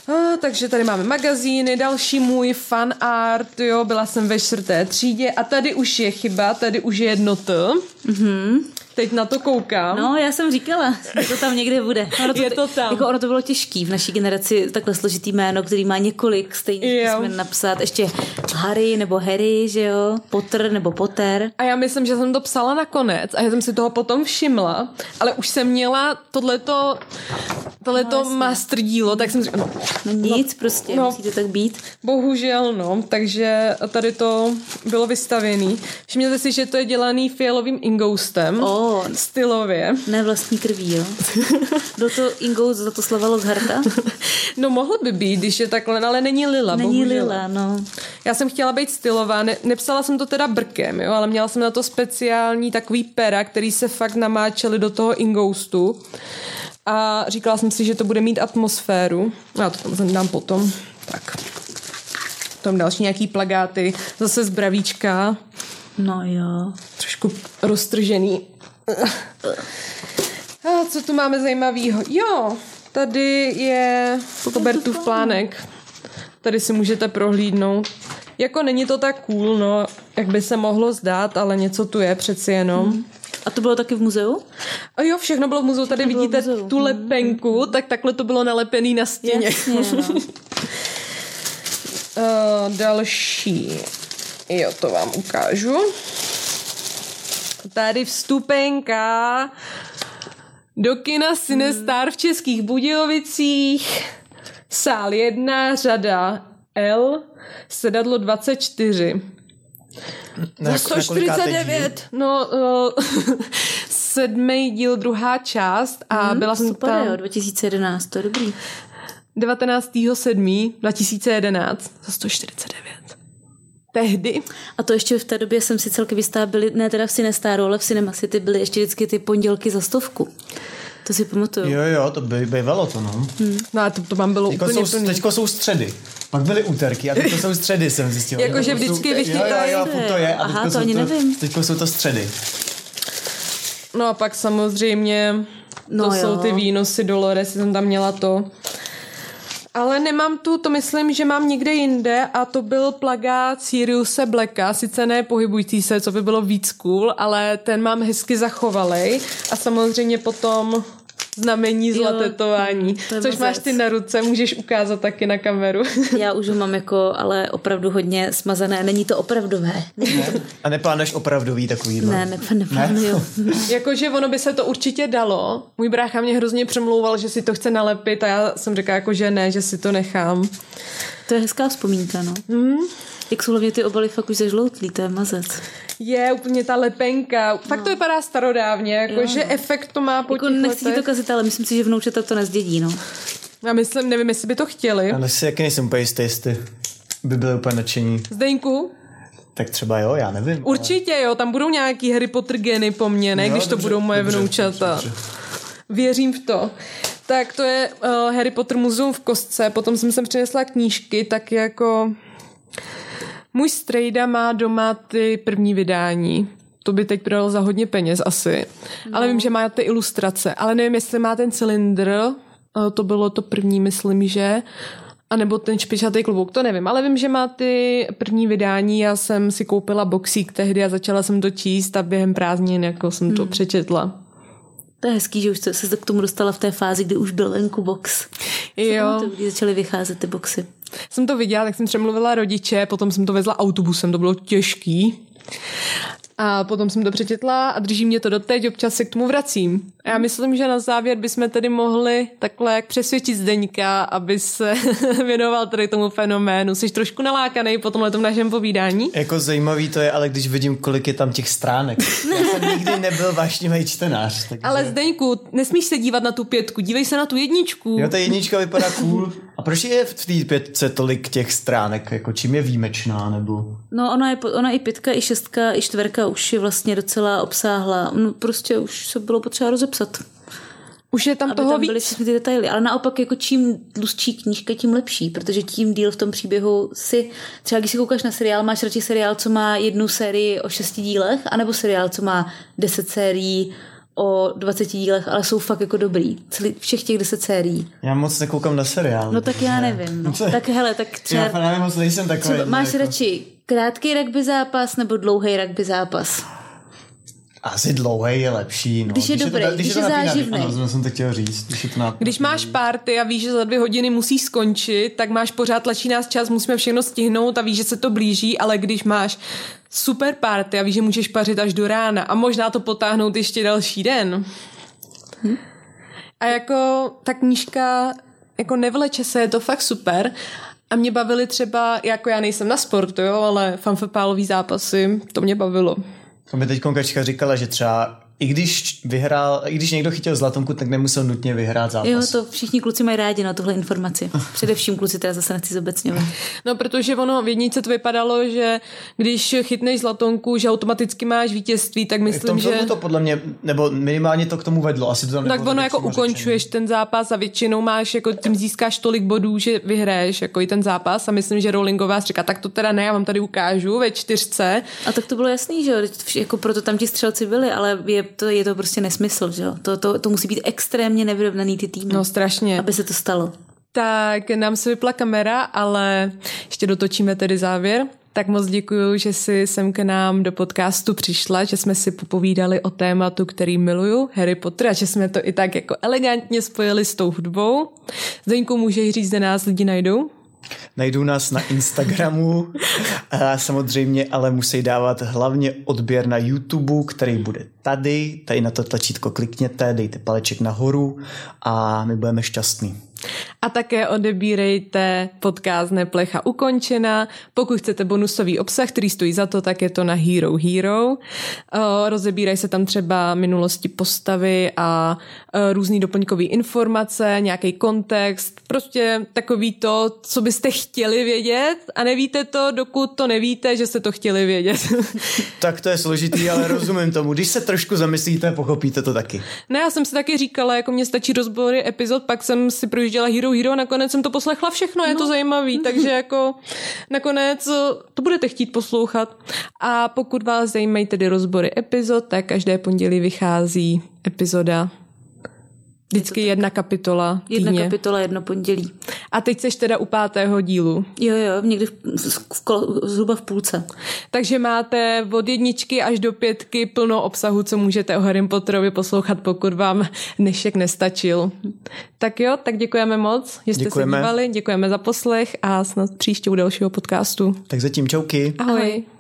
A, takže tady máme magazíny, další můj fan art, jo, byla jsem ve čtvrté třídě a tady už je chyba, tady už je jedno T. Mm-hmm. Teď na to koukám. No, já jsem říkala, že to tam někde bude. Ono Je to tam. Jako ono to bylo těžký v naší generaci, takhle složitý jméno, který má několik stejných písmen napsat. Ještě Harry nebo Harry, že jo? Potter nebo Potter. A já myslím, že jsem to psala nakonec a já jsem si toho potom všimla, ale už jsem měla tohleto, tohleto No, no, master dílo, tak jsem říkala, no, No nic, prostě, no. musí to tak být. bohužel no, takže tady to bylo vystavený. Všimněte si, že to je dělaný fialovým ingoustem, O. stylově. Ne vlastní krví, jo? Byl to Ingo Zlatoslava z Harta? No mohl by být, když je takhle, ale není lila, Není bohužel. Lila, no. Já jsem chtěla být stylová, ne, nepsala jsem to teda brkem, jo, ale měla jsem na to speciální takový pera, který se fakt namáčely do toho ingoustu. A říkala jsem si, že to bude mít atmosféru. Já to tam dám potom. Tak. Tam další nějaký plagáty, zase z bravíčka, No jo. trošku roztržený. A co tu máme zajímavého? Jo, tady je Robertův plánek. Tady si můžete prohlídnout. Jako není to tak cool, no, jak by se mohlo zdát, ale něco tu je přeci jenom. A to bylo taky v muzeu? A jo, všechno bylo v muzeu. Tady bylo v vidíte muzeu. tu lepenku, tak takhle to bylo nalepený na stěně. Jasně, no. Uh, další. Jo, to vám ukážu. Tady vstupenka do kina Cinestar v Českých Budějovicích. Sál 1, řada L, sedadlo 24. Na, Za na kolikáté díl? 149. No, uh, sedmý díl, druhá část a hmm, byla jsem Super, tam jo, 2011, to je dobrý. 19.7.2011 za 149. Tehdy. A to ještě v té době jsem si celkem jistá, byly, ne teda v Cinestaru, ale v Cinema City byly ještě vždycky ty pondělky za stovku. To si pamatuju. Jo, jo, to by, bývalo to, no. No a to, to mám bylo Teďko úplně jsou, plný. teďko jsou středy. Pak byly úterky a teď jsou středy, jsem zjistil. Jakože vždycky vychytají- Jo, jo, jo, to je. A Aha, teďko to jsou ani nevím. Teďko jsou to středy. No a pak samozřejmě No to jo. jsou ty výnosy Dolores, jsem tam měla to. Ale nemám tu, to myslím, že mám někde jinde a to byl plagát Siriuse Blacka, sice ne pohybující se, co by bylo víc cool, ale ten mám hezky zachovalej a samozřejmě potom znamení zla Jo, tetování, což máš ty na ruce, můžeš ukázat taky na kameru. Já už ho mám jako, ale opravdu hodně smazané. Není to opravdové. Ne? A neplánuješ opravdový takovýhle? Ne, ne, neplánuju. Jakože ono by se to určitě dalo. Můj brácha mě hrozně přemlouval, že si to chce nalepit a já jsem řekla jako, že ne, že si to nechám. To je hezká vzpomínka, no. Mm. Jak jsou hlavně ty obaly fakt už zežloutlý, to je mazec. Je úplně ta lepenka. Fakt to vypadá starodávně, jakože efekt to má po Jako těch nechci to kazit, ale myslím si, že vnoučata to nezdědí, no. Já myslím, nevím, jestli by to chtěli. Ale si jaký nejsem úplně jistý, jestli by byli úplně nadšení. Zdeňku, Tak třeba jo, já nevím. určitě jo, tam budou nějaký Harry Potter geny po mně, ne, Jo, když to dobře, budou moje dobře, vnoučata. dobře, dobře. Věřím v to. Tak to je uh, Harry Potter muzeum v kostce, potom jsem sem přinesla knížky, tak jako... Můj strejda má doma ty první vydání. To by teď prodal za hodně peněz asi. No. Ale vím, že má ty ilustrace. Ale nevím, jestli má ten cylindr. eh, To bylo to první, myslím, že. A nebo ten špičatý klobouk, to nevím. Ale vím, že má ty první vydání. Já jsem si koupila boxík tehdy a začala jsem to číst a během prázdnin jako jsem to přečetla. To je hezký, že už se k tomu dostala v té fázi, kdy už byl venku box. Jo. To, kdy začaly vycházet ty boxy. jsem to viděla, tak jsem přemluvila rodiče, potom jsem to vezla autobusem, to bylo těžký. A potom jsem to přečetla a drží mě to doteď, občas se k tomu vracím. A já myslím, že na závěr bychom tedy mohli takhle jak přesvědčit Zdeňka, aby se věnoval tady tomu fenoménu. Jsi trošku nalákaný po tomhle našem povídání? Jako zajímavý to je, ale když vidím, kolik je tam těch stránek. Já jsem nikdy nebyl vášnivý čtenář. Takže... Ale Zdeňku, nesmíš se dívat na tu pětku, dívej se na tu jedničku. Jo, ta jednička vypadá cool. A proč je v té pětce tolik těch stránek? Jako čím je výjimečná? Nebo... No ona je, ona i pětka, i šestka, i čtverka už je vlastně docela obsáhla. No prostě už se bylo potřeba rozepsat. Už je tam Aby toho tam byly víc. všechny ty detaily. Ale naopak jako čím tlustší knížka, tím lepší, protože tím díl v tom příběhu si, třeba když si koukáš na seriál, máš radši seriál, co má jednu sérii o šesti dílech, anebo seriál, co má deset sérií o 20 dílech, ale jsou fakt jako dobrý. Celý, všech těch deset sérií. Já moc nekoukám na seriál. No tak já nevím. No. Tak hele, tak třeba, Já právě moc nejsem takový. třeba máš jako... radši krátký rugby zápas nebo dlouhý rugby zápas? Asi dlouhý je lepší. No. Když je dobrý, to, když to je napínaný. záživný. Ano, to jsem to chtěl říct. Když je to napínaný. Když máš párty a víš, že za dvě hodiny musí skončit, tak máš pořád tlačí nás čas, musíme všechno stihnout a víš, že se to blíží, ale když máš super párty a víš, že můžeš pařit až do rána a možná to potáhnout ještě další den. A jako ta knížka jako nevleče se, je to fakt super. A mě bavily třeba, jako já nejsem na sport, jo, ale fanfepálový zápasy, to mě bavilo. To mi teď Kačka říkala, že třeba i když vyhrál, i když někdo chytil zlatonku, tak nemusel nutně vyhrát zápas. Jo, to všichni kluci mají rádi na tohle informaci. Především kluci, teda zase nechci zobecňovat. No, protože ono v jedničce to vypadalo, že když chytneš zlatonku, že automaticky máš vítězství, tak v myslím, tom že... to podle mě, nebo minimálně to k tomu vedlo. Asi to tam Tak ono tak jako ukončuješ ten zápas a většinou máš, jako tím získáš tolik bodů, že vyhraješ jako i ten zápas a myslím, že Rowlingová říká, tak to teda ne, já vám tady ukážu ve čtyřce. A tak to bylo jasný, že jo, jako proto tam ti střelci byli, ale je to, je to prostě nesmysl, že jo. To, to, to musí být extrémně nevyrovnaný ty týmy, No strašně. aby se to stalo. Tak nám se vypla kamera, ale ještě dotočíme tedy závěr. Tak moc děkuji, že jsi sem k nám do podcastu přišla, že jsme si popovídali o tématu, který miluju, Harry Potter, a že jsme to i tak jako elegantně spojili s tou hudbou. Zdeňku, můžeš říct, kde nás lidi najdou? Najdou nás na Instagramu a samozřejmě ale musí dávat hlavně odběr na YouTube, který bude tady. Tady na to tlačítko klikněte, dejte paleček nahoru a my budeme šťastní. A také odebírejte podcast Neplecha ukončena. Pokud chcete bonusový obsah, který stojí za to, tak je to na Hero Hero. Rozebírají se tam třeba minulosti postavy a různý doplňkový informace, nějaký kontext, prostě takový to, co byste chtěli vědět a nevíte to, dokud to nevíte, že jste to chtěli vědět. tak to je složitý, ale rozumím tomu. Když se trošku zamyslíte, pochopíte to taky. Ne, já jsem si taky říkala, jako mě stačí rozbory epizod, pak jsem si projížděla Hero Hero, nakonec jsem to poslechla všechno, je no. to zajímavý, takže jako nakonec to budete chtít poslouchat. A pokud vás zajímají tedy rozbory epizod, tak každé pondělí vychází epizoda Vždycky jedna kapitola týdně. Jedna kapitola, jedno pondělí. A teď seš teda u pátého dílu. Jo, jo, někdy v, v, kolo, zhruba v půlce. Takže máte od jedničky až do pětky plno obsahu, co můžete o Harry Potterovi poslouchat, pokud vám dnešek nestačil. Tak jo, tak děkujeme moc, že jste děkujeme. se dívali, děkujeme za poslech a snad příště u dalšího podcastu. Tak zatím čauky. Ahoj. Ahoj.